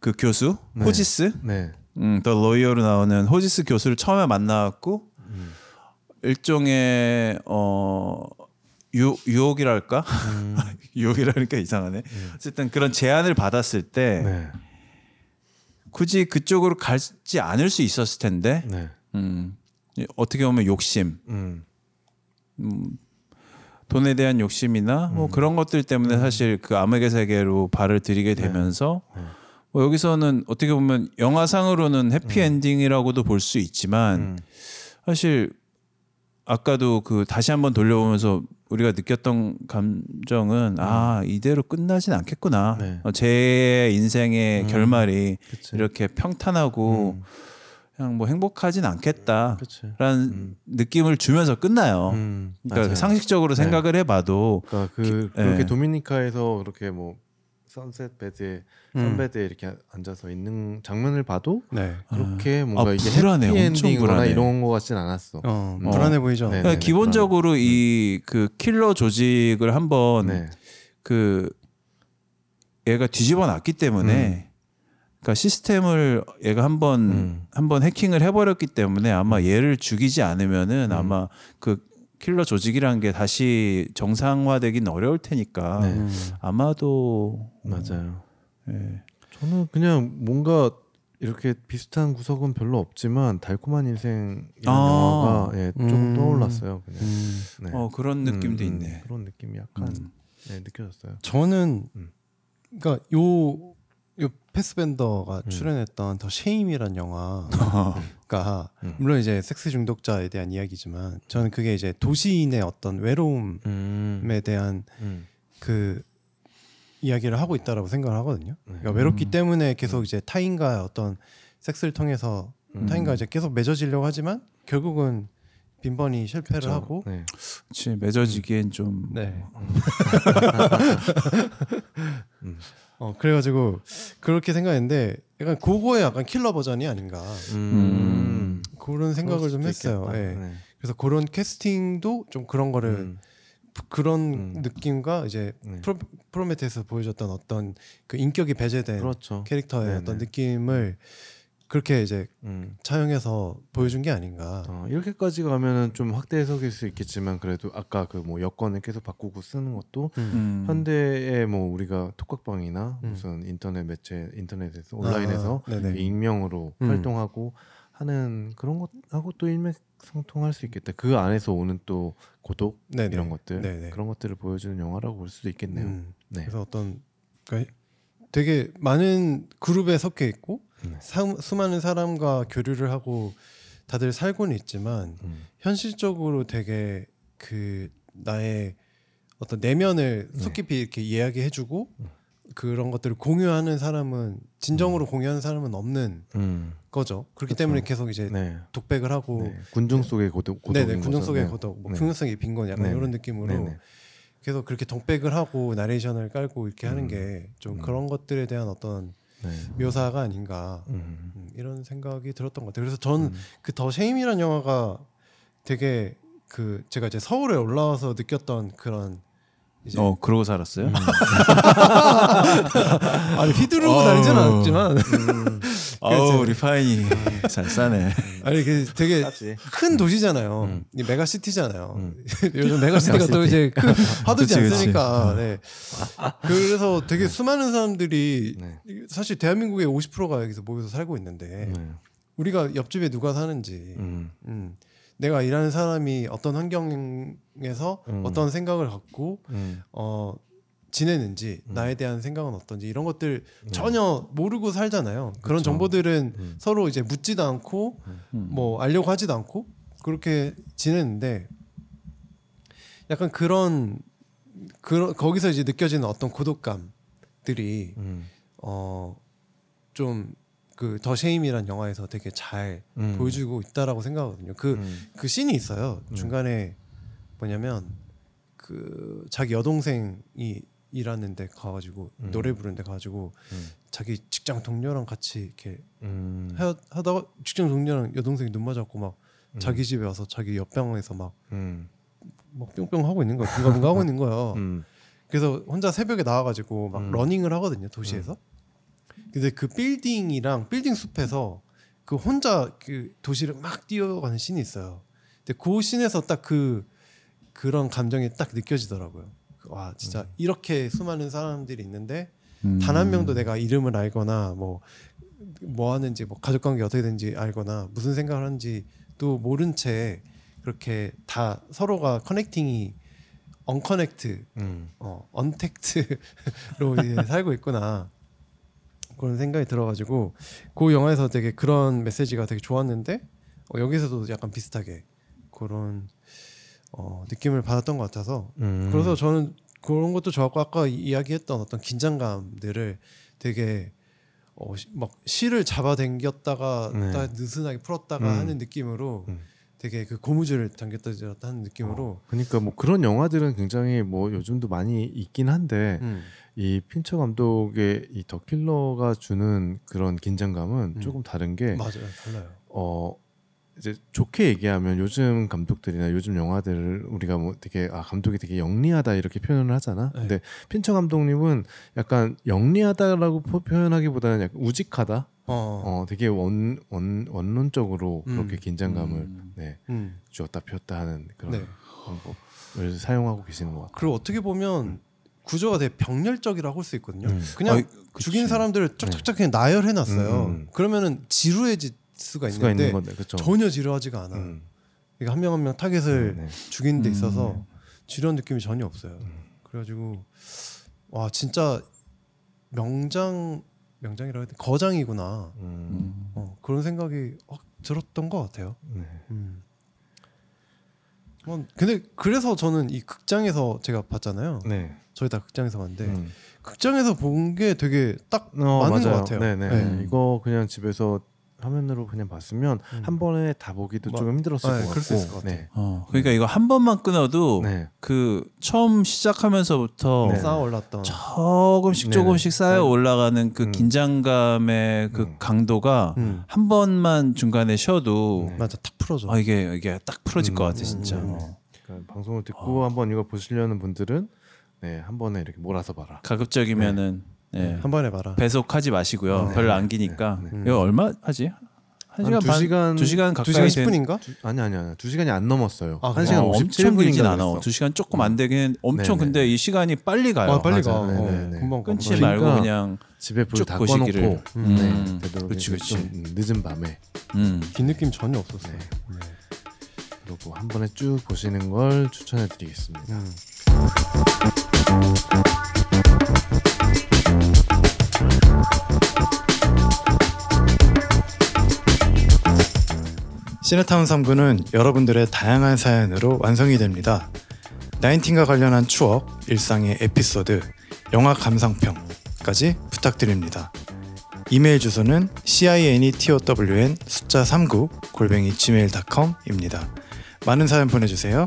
그 교수 네. 호지스 네. 음, 더 로이어로 나오는 호지스 교수를 처음에 만나갖고 음. 일종의 어 유, 유혹이랄까 음. [LAUGHS] 유혹이라니까 이상하네. 어쨌든 그런 제안을 받았을 때 네. 굳이 그쪽으로 가지 않을 수 있었을 텐데 네. 음, 어떻게 보면 욕심, 음. 돈에 대한 욕심이나 뭐 음. 그런 것들 때문에 사실 그 암흑의 세계로 발을 들이게 되면서 네. 뭐 여기서는 어떻게 보면 영화상으로는 해피 엔딩이라고도 볼 수 있지만 음. 사실 아까도 그 다시 한번 돌려보면서 우리가 느꼈던 감정은 아 이대로 끝나진 않겠구나. 네. 어, 제 인생의 음. 결말이 그치. 이렇게 평탄하고 음. 그냥 뭐 행복하진 않겠다라는 그치. 느낌을 주면서 끝나요. 음. 그러니까 맞아요. 상식적으로 네. 생각을 해봐도 그러니까 그 기- 그렇게 예. 도미니카에서 그렇게 뭐 선셋 베드에 음. 선베드에 이렇게 앉아서 있는 장면을 봐도 네. 그렇게 뭔가 아, 이게 불안해. 해피 엄청 엔딩이거나 불안해. 이런 거 같진 않았어. 어, 음. 불안해 보이죠. 네. 그러니까 기본적으로 이 그 킬러 조직을 한번 네. 그 얘가 뒤집어 놨기 때문에 그러니까 시스템을 얘가 한번 음. 한번 해킹을 해버렸기 때문에 아마 얘를 죽이지 않으면은 음. 아마 그 킬러 조직이라는 게 다시 정상화되긴 어려울 테니까 네. 음. 아마도 맞아요. 예. 저는 그냥 뭔가 이렇게 비슷한 구석은 별로 없지만 달콤한 인생이라는 아. 영화가 예, 조금 음. 떠올랐어요. 그냥. 음. 네. 어 그런 느낌도 음, 음, 있네. 그런 느낌이 약간 음. 네, 느껴졌어요. 저는 음. 그러니까 요, 요 패스벤더가 음. 출연했던 더 쉐임이란 영화가 [LAUGHS] 음. 물론 이제 섹스 중독자에 대한 이야기지만 저는 그게 이제 도시인의 어떤 외로움에 음. 대한 음. 그 이야기를 하고 있다라고 생각을 하거든요. 그러니까 네. 외롭기 음. 때문에 계속 이제 타인과 어떤 섹스를 통해서 음. 타인과 이제 계속 맺어지려고 하지만 결국은 빈번히 실패를 그쵸. 하고 네. 그치 맺어지기엔 좀 네. 음. [LAUGHS] 어 그래가지고 그렇게 생각했는데 약간 그거의 약간 킬러 버전이 아닌가 음. 그런 생각을 좀 했어요. 예. 네. 그래서 그런 캐스팅도 좀 그런 거를 음. 그런 음. 느낌과 이제 네. 프로, 프로메테에서 보여줬던 어떤 그 인격이 배제된 그렇죠. 캐릭터의 네네. 어떤 느낌을 그렇게 이제 음. 차용해서 보여준 게 아닌가. 어, 이렇게까지 가면은 좀 확대 해석일 수 있겠지만 그래도 아까 그 뭐 여권을 계속 바꾸고 쓰는 것도 음. 음. 현대에 뭐 우리가 톡각방이나 음. 무슨 인터넷 매체 인터넷에서 온라인에서 아. 익명으로 음. 활동하고 하는 그런 것하고 또 일맥상통할 수 있겠다. 그 안에서 오는 또 고독 네네. 이런 것들 네네. 그런 것들을 보여주는 영화라고 볼 수도 있겠네요. 음. 네. 그래서 어떤 그러니까 되게 많은 그룹에 섞여 있고 네. 사, 수많은 사람과 교류를 하고 다들 살고는 있지만 음. 현실적으로 되게 그 나의 어떤 내면을 속 깊이 이렇게 이야기해주고 음. 그런 것들을 공유하는 사람은 진정으로 공유하는 사람은 없는 음. 거죠. 그렇기 그쵸. 때문에 계속 이제 네. 독백을 하고 네. 군중 속의 고독 고독인 네네 군중. 속의 네. 고독, 뭐 네. 풍요성의 빈곤 약간 네네. 이런 느낌으로 네네. 계속 그렇게 독백을 하고 나레이션을 깔고 이렇게 하는 음. 게좀 음. 그런 것들에 대한 어떤 네. 묘사가 아닌가 음. 음, 이런 생각이 들었던 것 같아요. 그래서 저는 음. 그더 쉐임이란 영화가 되게 그 제가 이제 서울에 올라와서 느꼈던 그런 이제 어 그러고 살았어요? 음. [LAUGHS] 아니 휘두르고 어우. 다니진 않았지만 음. [LAUGHS] 아우 우리 파인이 잘 싸네. [LAUGHS] 아니 그 되게. 큰 도시잖아요. 음. 이 메가 시티잖아요. 음. [LAUGHS] 요즘 메가 시티가 또 이제 큰 화두지 그치, 그치. 않습니까? 네. 그래서 되게 수많은 사람들이 네. 사실 대한민국의 50%가 여기서 모여서 살고 있는데 네. 우리가 옆집에 누가 사는지 음. 음, 내가 일하는 사람이 어떤 환경에서 음. 어떤 생각을 갖고 음. 어, 지내는지 음. 나에 대한 생각은 어떤지 이런 것들 네. 전혀 모르고 살잖아요. 그런 그쵸. 정보들은 음. 서로 이제 묻지도 않고 음. 뭐 알려고 하지도 않고 그렇게 지내는데 약간 그런 그런 거기서 이제 느껴지는 어떤 고독감들이 음. 어좀 그더 쉐임이란 영화에서 되게 잘 음. 보여주고 있다라고 생각하거든요. 그 음. 그 씬이 있어요. 음. 중간에 뭐냐면 그 자기 여동생이 일하는데 가가지고 음. 노래 부르는데 가가지고 음. 자기 직장 동료랑 같이 이렇게 음. 하, 하다가 직장 동료랑 여동생이 눈 맞았고 막 음. 자기 집에 와서 자기 옆방에서 막, 음. 막 뿅뿅 하고 있는 거야. 붕가붕가 하고 있는 거야. 음. 그래서 혼자 새벽에 나와가지고 막 음. 러닝을 하거든요 도시에서. 근데 그 빌딩이랑 빌딩 숲에서 그 혼자 그 도시를 막 뛰어가는 씬이 있어요. 근데 그 씬에서 딱 그 그런 감정이 딱 느껴지더라고요. 와 진짜 이렇게 수많은 사람들이 있는데 음. 단한 명도 내가 이름을 알거나 뭐뭐 하는지 뭐 가족 관계 어떻게 되는지 알거나 무슨 생각을 하는지 또 모른 채 그렇게 다 서로가 커넥팅이 언커넥트 음. 어 언택트로 [LAUGHS] 이제 살고 있구나 그런 생각이 들어가지고 그 영화에서 되게 그런 메시지가 되게 좋았는데 어, 여기서도 약간 비슷하게 그런 어, 느낌을 받았던 것 같아서 음. 그래서 저는 그런 것도 좋았고 아까 이- 이야기했던 어떤 긴장감들을 되게 어, 시- 막 실을 잡아당겼다가 네. 딱 느슨하게 풀었다가 음. 하는 느낌으로 음. 되게 그 고무줄을 당겼다 들었다 하는 느낌으로 그러니까 뭐 그런 영화들은 굉장히 뭐 요즘도 많이 있긴 한데 음. 이 핀처 감독의 이 더 킬러가 주는 그런 긴장감은 음. 조금 다른 게 맞아요 달라요. 어 이제 좋게 얘기하면 요즘 감독들이나 요즘 영화들을 우리가 뭐 되게 아 감독이 되게 영리하다 이렇게 표현을 하잖아. 네. 근데 핀처 감독님은 약간 영리하다라고 포- 표현하기보다는 약간 우직하다. 어. 어, 되게 원, 원 원론적으로 그렇게 음. 긴장감을 음. 네, 음. 쥐었다 폈다 하는 그런 네. 방법을 사용하고 계시는 것 같아요. 그리고 어떻게 보면 구조가 되게 병렬적이라고 할 수 있거든요. 음. 그냥 아이, 죽인. 사람들을 쫙쫙쫙 그냥 나열해 놨어요. 음, 음. 그러면 지루해질 수가 있는데 있는 건데 그렇죠. 전혀 지루하지가 않아. 음. 그러니까 한 명 한 명 타겟을 네, 네. 죽이는 데 음. 있어서 지루한 느낌이 전혀 없어요. 그래가지고 와 진짜 명장 명장이라고 해야 돼 거장이구나. 음, 음. 어, 그런 생각이 확 들었던 것 같아요. 네. 음. 어, 근데 그래서 저는 이 극장에서 제가 봤잖아요. 네. 저희 다 극장에서 봤는데 음. 극장에서 본 게 되게 딱 어, 맞는 맞아요. 것 같아요. 네네. 네. 이거 그냥 집에서 화면으로 그냥 봤으면 음. 한 번에 다 보기도 뭐, 조금 힘들었을 네, 것 같고. 그럴 수 있을 것 같아요. 네. 어, 그러니까 이거 한 번만 끊어도 네. 그 처음 시작하면서부터 네. 쌓아 올랐던 조금씩 네네. 조금씩 쌓여 올라가는 그 음. 긴장감의 그 음. 강도가 음. 한 번만 중간에 쉬어도 네. 맞아 탁 풀어져. 아 이게 이게 딱 풀어질 음, 것 같아 음, 진짜. 음. 어. 그러니까 방송을 듣고 한번 이거 보시려는 분들은 네, 한 번에 이렇게 몰아서 봐라. 가급적이면은 네. 한 번에 봐라. 배속하지 마시고요. 네. 별로 안 기니까. 네, 네. 이거 얼마 하지? 한한 시간 두 반, 시간- 두 시간 두 가까이 시간 된- 10분인가? 두, 아니 아니 아니. 두 시간이 안 넘었어요. 아, 한? 시간 어, 57분인가 엄청 길진 않아. 그랬어. 두 시간 조금 안 되긴 엄청 네네. 근데 이 시간이 빨리 가요. 아, 빨리 맞아. 가. 어, 네네네. 금방 가. 끊지 그러니까 말고 그냥 집에 불쭉다 보시기를. 꺼놓고 음. 네, 되도록 그치, 이제 좀 그치. 늦은 밤에 음. 뒷느낌 전혀 없었어요. 네. 네. 그리고 한 번에 쭉 보시는 걸 추천해드리겠습니다. 음. 시네타운 3부는 여러분들의 다양한 사연으로 완성이 됩니다. 나인틴과 관련한 추억, 일상의 에피소드, 영화 감상평까지 부탁드립니다. 이메일 주소는 cinetown 숫자 39 골뱅이 gmail.com입니다. 많은 사연 보내주세요.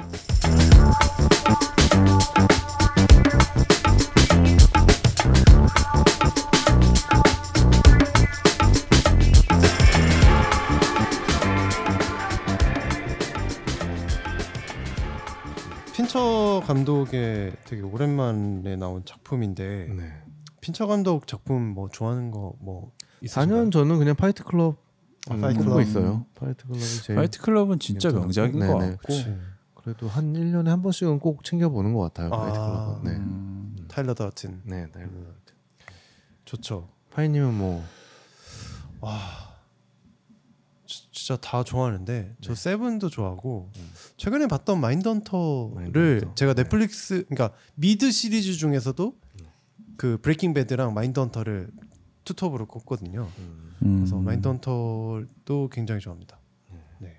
감독의 되게 오랜만에 나온 작품인데 네. 핀처 감독 작품 뭐 좋아하는 거뭐 있으신가요? 4년 저는 그냥 파이트 클럽 아, 음, 파이트 보고 클럽. 있어요. 파이트 클럽이 제일 파이트 클럽은 진짜. 명작인 것 네네. 같고. 그치. 그래도 한 1년에 한 번씩은 꼭 챙겨 보는 것 같아요. 파이트 아. 클럽은. 네. 음. 타일러 더든 네, 네. 좋죠. 파이 님은 뭐와 지- 진짜 다 좋아하는데 저 세븐도 좋아하고 네. 음. 최근에 봤던 마인드헌터를 마인드헌터. 제가 네. 넷플릭스 그러니까 미드 시리즈 중에서도 음. 그 브레이킹 배드랑 마인드헌터를 투톱으로 꼽거든요. 음. 음. 그래서 마인드헌터도 굉장히 좋아합니다. 네.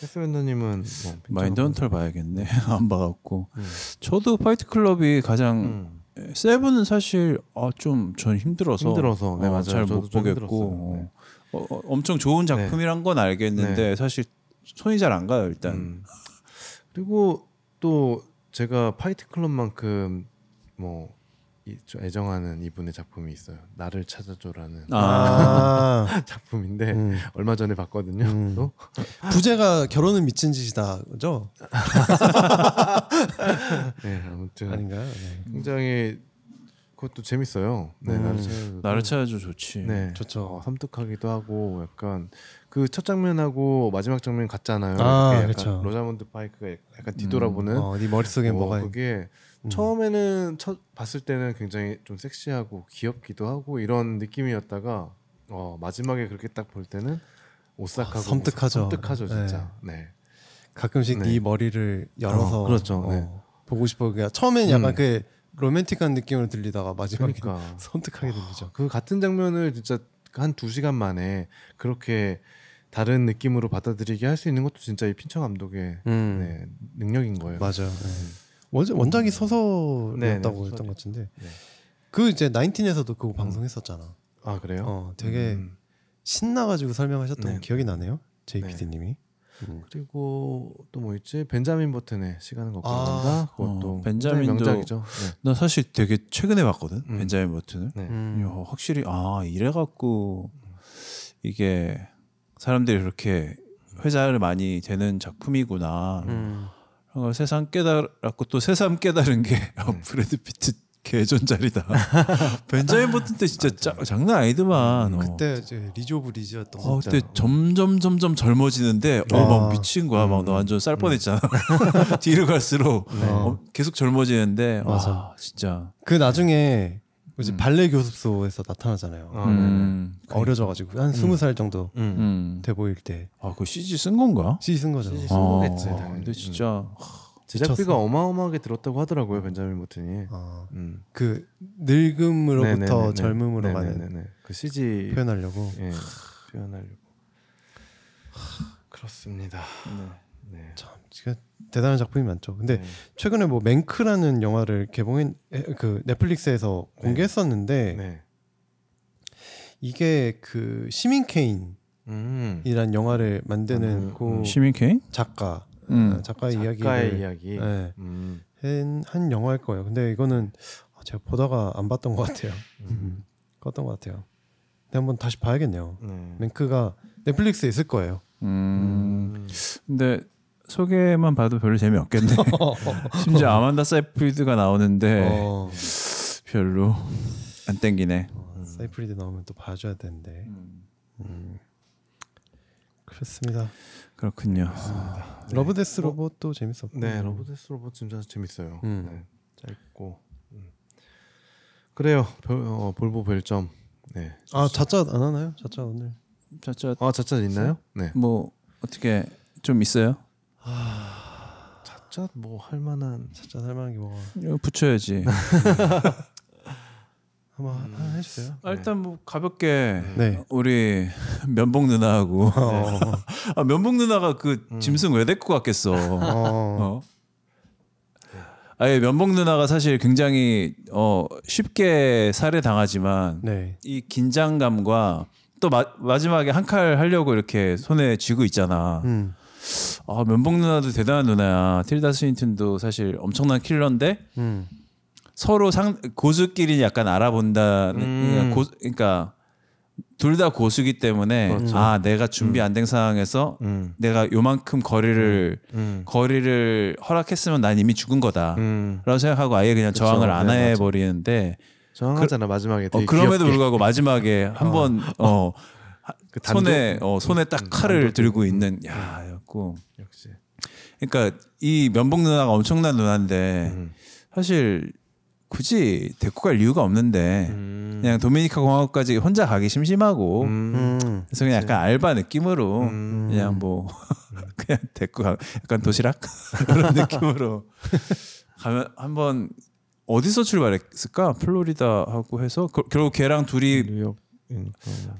패스밴더님은 뭐 마인드헌터를 봐야겠네. [LAUGHS] 안 봐갖고. 음. 저도 파이트 클럽이 가장 음. 세븐은 사실 아, 좀 전 힘들어서 힘들어서. 네, 어, 맞아요. 잘 저도 못좀 보겠고 힘들었 네. 어, 어, 엄청 좋은 작품이란 건 알겠는데 사실 손이 잘 안 가요 일단. 음. 그리고 또 제가 파이트 클럽만큼 뭐 이, 좀 애정하는 이분의 작품이 있어요. 나를 찾아줘라는 아, 아, [LAUGHS] 작품인데 음. 얼마 전에 봤거든요. 음. 또 부제가 결혼은 미친 짓이다, 그죠? [LAUGHS] 네, 아무튼 아닌가요? 네. 굉장히 그것도 재밌어요. 네, 음. 나를 찾아줘. 나를 찾아줘 좋지. 네, 좋죠. 어, 섬뜩하기도 하고 약간 그 첫 장면하고 마지막 장면 같잖아요. 아, 그쵸. 로자몬드 파이크가 약간 뒤돌아보는 어, 네 머릿속에 어, 뭐가 그게 음. 처음에는 첫 봤을 때는 굉장히 좀 섹시하고 귀엽기도 하고 이런 느낌이었다가 어, 마지막에 그렇게 딱 볼 때는 오싹하고 아, 섬뜩하죠. 섬뜩하죠 진짜. 네. 가끔씩 네, 네. 머리를 열어서 어, 그렇죠. 네. 보고 싶어. 그러니까 처음엔 약간 음. 그 로맨틱한 느낌으로 들리다가 마지막에 그러니까 [LAUGHS] 섬뜩하게 들리죠. 그 같은 장면을 진짜 한 두 시간 만에 그렇게 다른 느낌으로 받아들이게 할 수 있는 것도 진짜 이 핀처 감독의 음. 네, 능력인 거예요. 맞아요. 네. 원, 원작이 소설이었다고 네, 네, 했던. 것 같은데 네. 그 이제 나인틴에서도 그거 방송했었잖아. 아 그래요? 어, 되게 음. 신나가지고 설명하셨던 네. 거 기억이 나네요. 네. JPD님이. 음. 그리고 또 뭐 있지? 벤자민 버튼의 시간은 아. 간다. 그것도 어, 벤자민도- 명작이죠. 나 사실 되게 최근에 봤거든 음. 벤자민 버튼을. 네. 네. 음. 야, 확실히 아 이래 갖고 이게 사람들이 그렇게 회자를 많이 되는 작품이구나. 음. 걸 새삼 깨달았고 또 새삼 깨달은 게 아, [LAUGHS] 브래드 피트 개존잘이다. [LAUGHS] 벤자민 버튼 때 진짜 짜, 장난 아니더만. 어. 그때 이제 리조 오브 리즈였던 거. 어, 그때 점점 점점 젊어지는데 아. 어막 미친 거야. 막너 완전 쌀 뻔했잖아. [LAUGHS] 뒤로 갈수록 어, 계속 젊어지는데 맞아. 와, 진짜. 그 나중에 이제 발레 교습소에서 나타나잖아요. 아, 음. 어려져가지고 한 스무 살 정도 음. 음. 돼 보일 때 아, 그 CG 쓴 건가? CG 쓴 거죠. CG 쓴 거겠지, 아. 근데 진짜 제작비가 미쳤어. 어마어마하게 들었다고 하더라고요 벤자민 버튼이. 아, 음. 그 늙음으로부터 네네네네. 젊음으로 가는 네네네네. 그 CG 표현하려고. 예, 표현하려고. 그렇습니다. 네. 참 지금 대단한 작품이 많죠. 근데 네. 최근에 뭐 맹크라는 영화를 개봉한 그 넷플릭스에서 공개했었는데 네. 이게 그 시민 케인 이란 음. 영화를 만드는 음, 그 음. 시민 케인? 작가 음. 어, 작가의 작가의 이야기. 네, 음. 한, 한 영화일 거예요. 근데 이거는 아, 제가 보다가 안 봤던 것 같아요. 음. 음, 봤던 것 같아요. 근데 한번 다시 봐야겠네요. 네. 맹크가 넷플릭스에 있을 거예요. 음. 음. 근데 소개만 봐도 별로 재미없겠네. [LAUGHS] 심지어 아만다 사이프리드가 나오는데 어, 별로 안 땡기네. 어, 사이프리드 나오면 또 봐줘야 되는데. 음. 그렇습니다. 그렇군요. 네. 러브 데스 로봇도 재밌었고. 네, 러브데스 로봇 진짜 재밌어요. 음. 네, 짧고. 음. 그래요. 별, 어, 볼보 별점. 네. 아 자짜 안 하나요? 자짜 오늘. 자자 아, 자짜 있나요? 네. 뭐 어떻게 좀 있어요? 자짜 뭐 할 만한 자짜 살만한 게 뭐가? 붙여야지. [LAUGHS] 한번 하나 해주세요. 아, 일단 뭐 가볍게 네. 우리 [LAUGHS] 면봉 누나하고 어. [LAUGHS] 아, 면봉 누나가 그 짐승 왜 데리고 갔겠어? 어. 어? 아예 면봉 누나가 사실 굉장히 어 쉽게 살해당하지만 네. 이 긴장감과 또 마, 마지막에 한 칼 하려고 이렇게 손에 쥐고 있잖아. 음. 아 면봉 누나도 대단한 누나야. 틸다 스윈튼도 사실 엄청난 킬러인데 음. 서로 상 고수끼리 약간 알아본다는 음. 그러니까, 고, 그러니까 둘 다 고수기 때문에 그렇죠. 아 내가 준비 안 된 상황에서 음. 내가 요만큼 거리를 음. 거리를 허락했으면 난 이미 죽은 거다. 음. 라고 생각하고 아예 그냥 그쵸. 저항을 안 네, 해버리는데 정확하잖아 마지막에 어, 그럼에도. 불구하고 마지막에 [LAUGHS] 한번 어, [LAUGHS] 그 단독- 손에 어, 손에 딱 음, 칼을 들고 음, 있는 야였고 역시 그러니까 이 면봉 누나가 엄청난 누나인데 음. 사실 굳이 데리고 갈 이유가 없는데 음. 그냥 도미니카 공화국까지 혼자 가기 심심하고 음. 음. 그래서 그냥 약간 알바 느낌으로 음. 그냥 뭐 [LAUGHS] 그냥 데리고 가 약간 도시락 [LAUGHS] 그런 느낌으로 가면 한번 어디서 출발했을까 플로리다 하고 해서 그- 결국 걔랑 둘이 뉴욕.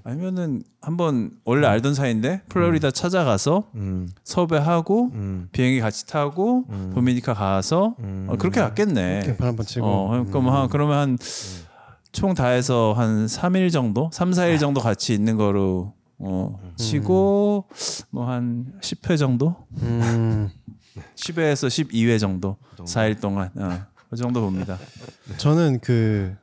아니면은 한번 원래 알던 사이인데 플로리다 찾아가서 음. 섭외하고 음. 비행기 같이 타고 음. 도미니카 가서 음. 어, 그렇게 갔겠네. 캠프 한번 치고. 어, 그럼 한 그러면 한 총 다 해서 한 3일 정도, 3, 4일 정도 같이 있는 거로 어, 치고 뭐 한 10회 정도? 음. [LAUGHS] 10회에서 12회 정도. 4일 동안. 어. 그 정도 봅니다. 저는 그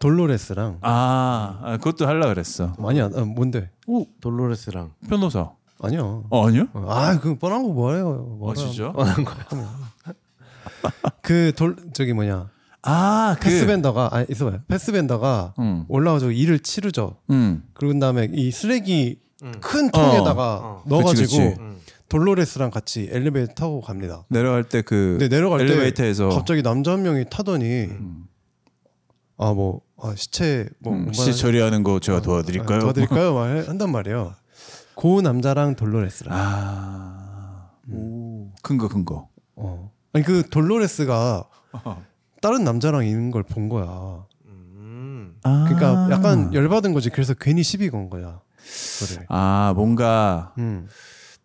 돌로레스랑 아, 아, 그것도 하려 그랬어. 안 아, 뭔데? 오, 돌로레스랑 변호사. 아니요. 어, 아니요? 아, 그 뻔한 거 뭐예요? 어, 뭐라- 진짜? 그돌 저기 뭐냐? 아, 그 패스벤더가 아 있어봐요. 패스벤더가 음. 올라와서 일을 치르죠. 음. 그런 다음에 이 쓰레기 음. 큰 통에다가 어. 넣어가지고 그치, 그치. 음. 돌로레스랑 같이 엘리베이터 타고 갑니다. 내려갈 때그 근데 내려갈 엘리베이터에서 때 갑자기 남자 한 명이 타더니 음. 아뭐 아, 시체 뭐 음, 시체 처리하는 거 제가 아, 도와드릴까요? 도와드릴까요? 말 한단 말이에요. 고 남자랑 돌로레스랑. 아, 큰 거, 큰 거. 어. 아니 그 돌로레스가 다른 남자랑 있는 걸 본 거야. 음. 그러니까 약간 열받은 거지. 그래서 괜히 시비 건 거야. 그래. 아, 뭔가 음.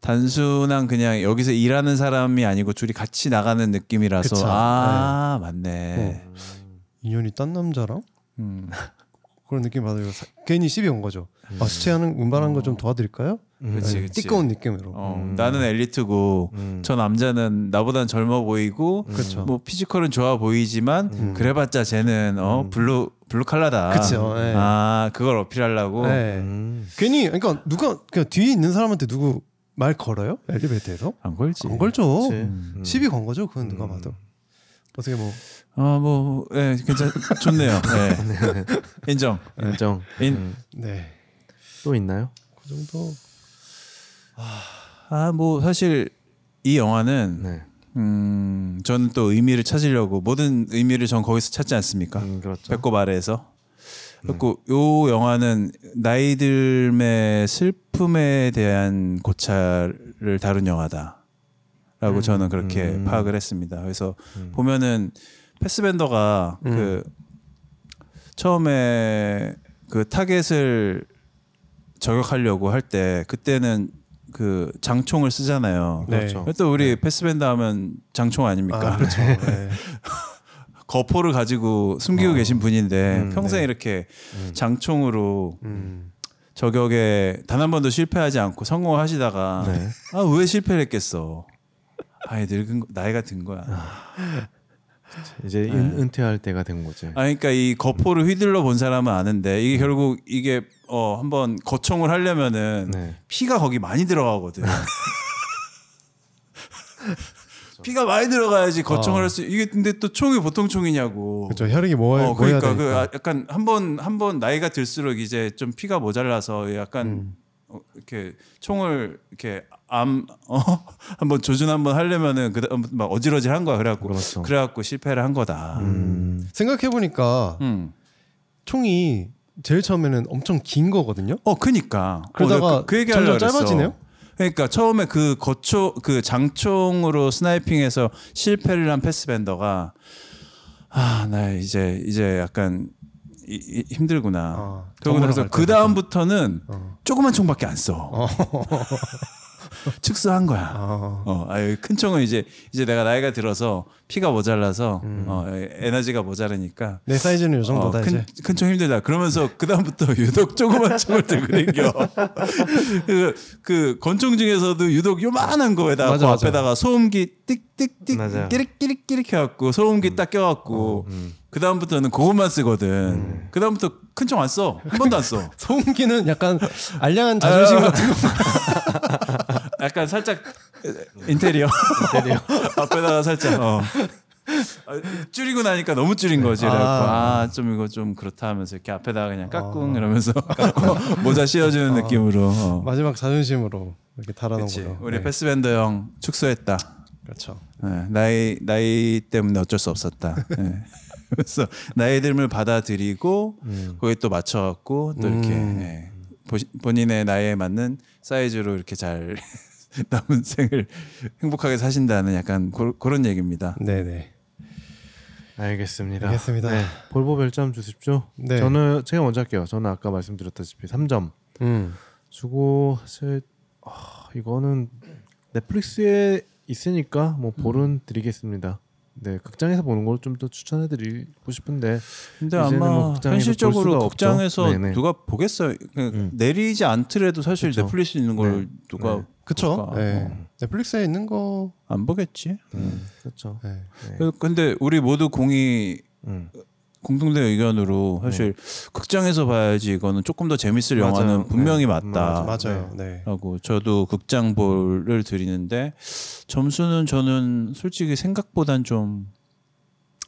단순한 그냥 여기서 일하는 사람이 아니고 둘이 같이 나가는 느낌이라서 그쵸. 아, 맞네. 인연이 딴 남자랑 음. [LAUGHS] 그런 느낌 받아요. 사- 괜히 시비 건 거죠. 아, 수채하는 운반하는 거 좀 도와드릴까요? 음. 그치, 네, 그치. 띠꺼운 느낌으로. 어, 음. 나는 엘리트고 음. 저 남자는 나보단 젊어 보이고 그렇죠. 뭐 피지컬은 좋아 보이지만 음. 그래봤자 쟤는 어 음. 블루 블루 칼라다. 그쵸, 예. 아 그걸 어필하려고. 네. 음. 괜히 그러니까 누가 그냥 뒤에 있는 사람한테 누구 말 걸어요? 엘리베이터에서? 안 걸지. 안 걸죠. 음. 음. 시비 건 거죠. 그건 누가 음. 봐도. 어떻게 뭐 아 뭐 예, 괜찮 좋네요. [LAUGHS] 네. 인정. 인정. 인- 음. 네. 또 있나요? 그 정도. 아 뭐 사실 이 영화는 네. 음 저는 또 의미를 찾으려고 모든 의미를 전 거기서 찾지 않습니까? 음, 그렇죠. 배꼽 아래에서. 그리고 요 영화는 나이 들의 슬픔에 대한 고찰을 다룬 영화다 라고 음, 저는 그렇게 음. 파악을 했습니다. 그래서 음. 보면은 패스벤더가 음. 그 처음에 그 타겟을 저격하려고 할 때 그때는 그 장총을 쓰잖아요. 네. 그렇죠. 또 우리 패스벤더 하면 장총 아닙니까? 아, 그렇죠. [LAUGHS] 네. 거포를 가지고 숨기고 계신 분인데 음, 평생 네. 이렇게 음. 장총으로 음. 저격에 단 한 번도 실패하지 않고 성공을 하시다가 네. 아왜 실패를 했겠어? 아예 늙은 거- 나이가 든 거야. 이제 네. 은, 은퇴할 때가 된 거지. 아 그러니까 이 거포를 휘둘러 본 사람은 아는데 이게 결국 이게 어 한번 거총을 하려면은 네. 피가 거기 많이 들어가거든. [LAUGHS] 피가 많이 들어가야지 거총을 아. 할 수. 이게 근데 또 총이 보통 총이냐고. 그렇죠. 혈액이 모아야 어, 그러니까 그. 아, 약간 한번 한 번 나이가 들수록 이제 좀 피가 모자라서 약간 음. 어, 이렇게 총을 이렇게 암 어? [LAUGHS] 한번 조준 한번 하려면은 그다음 막 어지러질한 거야. 그래갖고 그렇죠. 그래갖고 실패를 한 거다. 음. 생각해 보니까 음. 총이 제일 처음에는 엄청 긴 거거든요. 어, 그니까. 그러다가 어, 그, 그 얘기 하려고 점점. 짧아지네요? 그러니까 처음에 그 거초 그 장총으로 스나이핑해서 실패를 한 패스밴더가 아, 나 이제 이제 약간 이, 이, 힘들구나. 아, 그러고 정보로 나서 갈 때. 그 다음부터는 어. 조그만 총밖에 안 써. [LAUGHS] [LAUGHS] 축소한 거야. 아. 어, 아유, 큰 총은 이제 이제 내가 나이가 들어서 피가 모자라서 어, 에너지가 모자라니까 내 사이즈는 이 정도다 어, 이제. 큰 총 힘들다. 그러면서 그 다음부터 [LAUGHS] 유독 조그만 총을 들고 댕겨. 그, 그 권총 중에서도 유독 요만한 거에다가 맞아, 그 맞아. 앞에다가 소음기 띡띡띡. 끼릭끼릭끼릭 해갖고 소음기 딱 껴갖고 음. 그 다음부터는 그것만 쓰거든. 그 다음부터 큰 총 안 써. 한 번도 안 써. [LAUGHS] 소음기는 약간 알량한 자존심 같은 거. [LAUGHS] 약간 살짝 인테리어. 인테리어. [LAUGHS] 앞에다가 살짝. 어. 아, 줄이고 나니까 너무 줄인 거지. 그래갖고 아. 아좀 이거 좀 그렇다 하면서 이렇게 앞에다가 그냥 까꿍 이러면서 모자 씌워주는 느낌으로. 어. 마지막 자존심으로 이렇게 달아놓은. 거죠. 우리 네. 패스밴더 형 축소했다. 그렇죠. 네, 나이 나이 때문에 어쩔 수 없었다. 네. 그래서 나이 듦을 받아들이고 음. 거기에 또 맞춰갖고 또 이렇게 음. 예, 보시- 본인의 나이에 맞는 사이즈로 이렇게 잘 [LAUGHS] 남은 생을 행복하게 사신다는 약간 고, 그런 얘기입니다. 네네. 알겠습니다. 알겠습니다. 네. 볼보 별점 주십시오. 네. 저는 제가 먼저 할게요. 저는 아까 말씀드렸다시피 3점 음. 주고 사실 아, 이거는 넷플릭스에 있으니까 뭐 볼은 드리겠습니다. 네, 극장에서 보는 걸 좀 더 추천해드리고 싶은데 근데 아마 뭐 현실적으로. 극장에서 네네. 누가 보겠어요. 그냥 음. 내리지 않더라도 사실 그쵸. 넷플릭스 있는 걸 네. 누가 네. 그쵸. 볼까? 네. 어. 넷플릭스에 있는 거. 안 보겠지. 음, 그렇죠. 네. 네. 근데 우리 모두 공이 음. 공통된 의견으로 사실 극장에서 봐야지 이거는 조금 더 재밌을 맞아요. 영화는 분명히 네. 맞다. 맞아요. 네. 라고 저도 극장 볼을 드리는데 점수는 저는 솔직히 생각보단 좀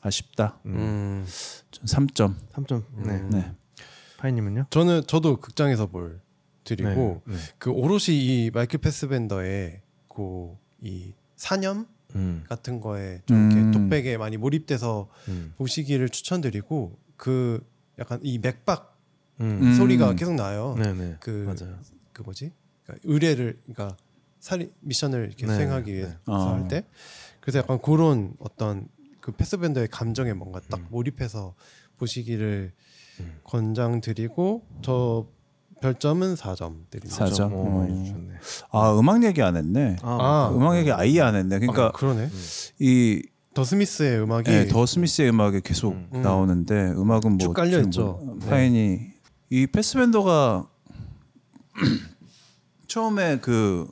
아쉽다. 음. 음. 전 3점. 3점. 네. 음. 네. 파이님은요? 저는 저도 극장에서 볼 드리고 네. 네. 그 오롯이 이 마이클 패스벤더의 그이 사념 음. 같은 거에 좀 이렇게 음. 독백에 많이 몰입돼서 음. 보시기를 추천드리고 그 약간 이 맥박 음. 음. 소리가 계속 나요. 네네. 그- 맞아요. 그 뭐지? 그러니까 의뢰를 그러니까 살인 미션을 이렇게 네, 수행하기 네. 위해서 어. 할때 그래서 약간 그런 어떤 그 패스밴더의 감정에 뭔가 딱 음. 몰입해서 보시기를 음. 권장드리고 저 별점은 4점 드립니다. 사 점? 오, 많이 어. 주셨네. 아 음악 얘기 안 했네. 아, 음악 얘기 아예 안 했네. 그러니까 아, 그러네. 이 더 스미스의 음악이 네, 더 스미스의 음악이 계속 음. 나오는데 음악은 쭉뭐 깔려 지금 있죠. 뭐 네. 파인이 이 패스벤더가 [CLEARS THROAT] 처음에 그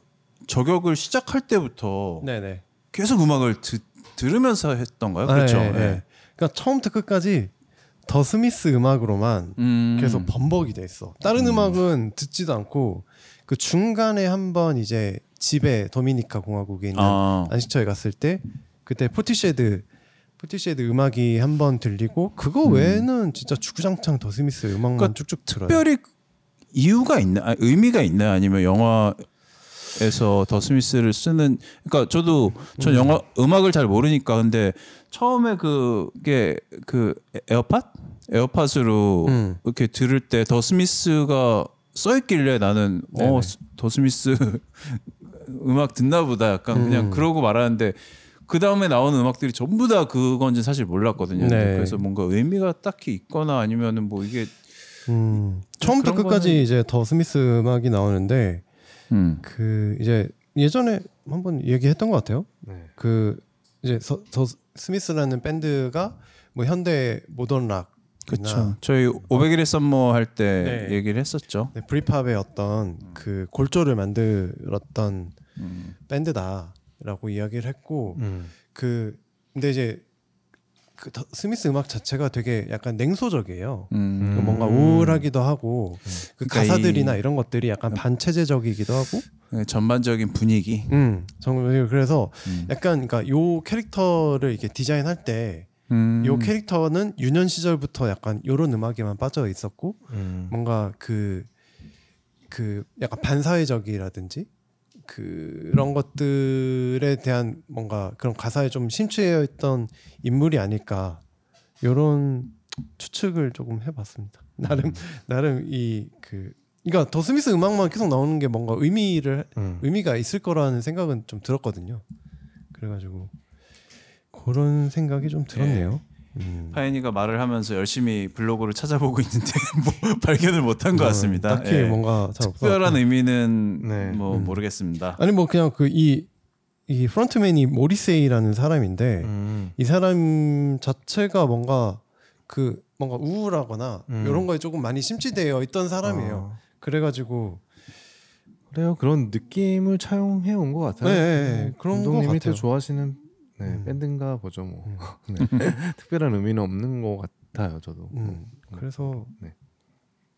저격을 시작할 때부터 네네. 계속 음악을 듣, 들으면서 했던가요? 그렇죠. 네, 네. 그러니까 처음부터 끝까지 더 스미스 음악으로만 음. 계속 범벅이 돼 있어. 다른 음. 악은 듣지도 않고 그 중간에 한번 이제 집에 도미니카 공화국에 있는 아. 안식처에 갔을 때 그때 포티쉐드 포티쉐드 음악이 한번 들리고 그거 외에는 진짜 주구장창 더 스미스 음악만 음. 그러니까 쭉쭉 들어요. 특별히 이유가 있나? 아, 의미가 있나? 아니면 영화 에서 더 스미스를 쓰는 그러니까 저도 전 음. 영화 음악을 잘 모르니까 근데 처음에 그게 그 에어팟 에어팟으로 음. 이렇게 들을 때 더 스미스가 써 있길래 나는 네네. 어더 스미스 [LAUGHS] 음악 듣나 보다 약간 그냥 음. 그러고 말하는데 그 다음에 나오는 음악들이 전부 다 그건지 사실 몰랐거든요. 네. 그래서 뭔가 의미가 딱히 있거나 아니면은 뭐 이게 음. 처음부터 끝까지 거는- 이제 더 스미스 음악이 나오는데 음. 그 이제 예전에 한번 얘기했던 것 같아요. 네. 그 이제 서, 더 스미스라는 밴드가 뭐 현대 모던 락 그렇죠. 저희 500일의 썸머 할때 네. 얘기를 했었죠. 네, 브릿팝의 어떤 그 골조를 만들었던 음. 밴드다라고 이야기를 했고 음. 그 근데 이제 그 더- 스미스 음악 자체가 되게 약간 냉소적이에요. 음. 그 뭔가 우울하기도 하고 그 그러니까 가사들이나 이- 이런 것들이 약간 반체제적이기도 하고 네, 전반적인 분위기. 음 정말 그래서 음. 약간 그러니까 요 캐릭터를 이렇게 디자인할 때요 음. 캐릭터는 유년 시절부터 약간 요런 음악에만 빠져 있었고 음. 뭔가 그그 약간 반사회적이라든지 그런 것들에 대한 뭔가 그런 가사에 좀 심취해 있던 인물이 아닐까 요런 추측을 조금 해봤습니다. [LAUGHS] 나름 나름 이 그 그러니까 더 스미스 음악만 계속 나오는 게 뭔가 의미를 음. 의미가 있을 거라는 생각은 좀 들었거든요. 그래가지고 그런 생각이 좀 들었네요. 음. 파이니가 말을 하면서 열심히 블로그를 찾아보고 있는데 [LAUGHS] 뭐 발견을 못한 것 같습니다. 어, 딱히 예. 뭔가 잘 특별한. 의미는 네. 뭐 음. 모르겠습니다. 아니 뭐 그냥 그 이 이 프론트맨이 모리세이라는 사람인데 음. 이 사람 자체가 뭔가 그 뭔가 우울하거나 음. 이런 거에 조금 많이 심취되어 있던 사람이에요. 어. 그래가지고 그래요. 그런 느낌을 차용해 온 것 같아요. 네, 네, 네. 그런 것 감독님이 같아요. 또 좋아하시는 네, 음. 밴드인가 보죠. 뭐 음. [LAUGHS] 네. [LAUGHS] 특별한 의미는 없는 것 같아요. 저도. 음, 그래서 네.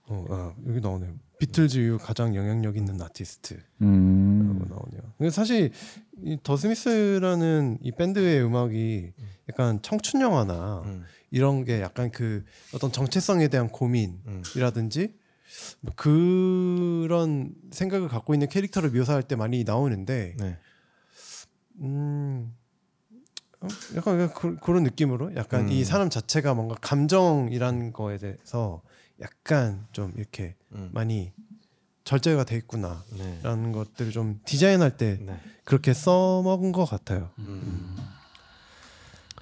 어, 아, 여기 나오네요. 비틀즈 이후 가장 영향력 있는 아티스트. 음. 라고 나오네요. 근데 사실 이더 스미스라는 이 밴드의 음악이 약간 청춘 영화나 음. 이런 게 약간 그 어떤 정체성에 대한 음. 고민이라든지 뭐 그런 생각을 갖고 있는 캐릭터를 묘사할 때 많이 나오는데 네. 음 어? 약간 그, 그런 느낌으로 약간 음. 이 사람 자체가 뭔가 감정이란 거에 대해서 약간 좀 이렇게 음. 많이 절제가 돼 있구나 네. 라는 것들을 좀 디자인할 때 네. 그렇게 써먹은 것 같아요. 음.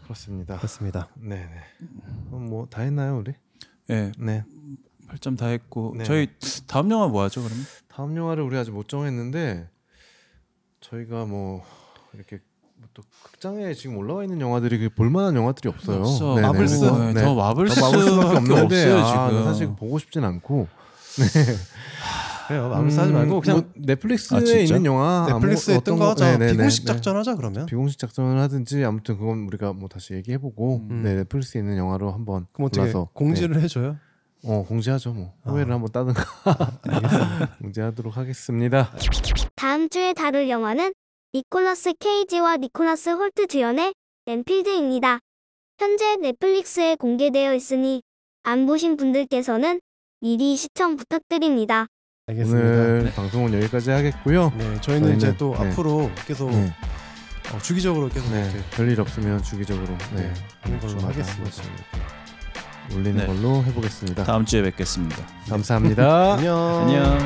그렇습니다. 그렇습니다. 네, 네. 뭐 다 했나요, 우리? 예, 네. 8점 다 했고 네. 저희 다음 영화 뭐 하죠 그러면? 다음 영화를 우리 아직 못 정했는데 저희가 뭐 이렇게 뭐 또 극장에 지금 올라와 있는 영화들이 그 볼만한 영화들이 없어요. 없어. 네네. 마블스? 네, 네. 더 마블스 더 마블스밖에 없는데 없어요 아, 지금. 사실 보고 싶진 않고 그래요. 마블스 하지 말고 그냥 뭐 넷플릭스에 아? 있는 영화 넷플릭스에 아무- 뜬 어떤 거 하자. 네네네. 비공식 네. 작전 하자 그러면. 비공식 작전을 하든지 아무튼 그건 우리가 뭐 다시 얘기해 보고 음. 네, 넷플릭스에 있는 영화로 한번 그럼 어떻게 골라서 공지를 해줘요? 네. 어 공지하죠 뭐 아. 투표를 한번 하든가 [LAUGHS] [LAUGHS] 공지하도록 하겠습니다. 다음 주에 다룰 영화는 니콜라스 케이지와 니콜라스 홀트 주연의 렌필드입니다. 현재 넷플릭스에 공개되어 있으니 안 보신 분들께서는 미리 시청 부탁드립니다. 알겠습니다. 오늘 방송은 여기까지 하겠고요. 네, 저희는 이제 저희는, 또 네. 앞으로 계속 네, 어, 주기적으로 계속 네, 이렇게 별일 없으면 주기적으로 네, 네, 하는 걸로 하겠습니다. 올리는 네. 걸로 해보겠습니다. 다음 주에 뵙겠습니다. 감사합니다. [LAUGHS] 안녕. 안녕.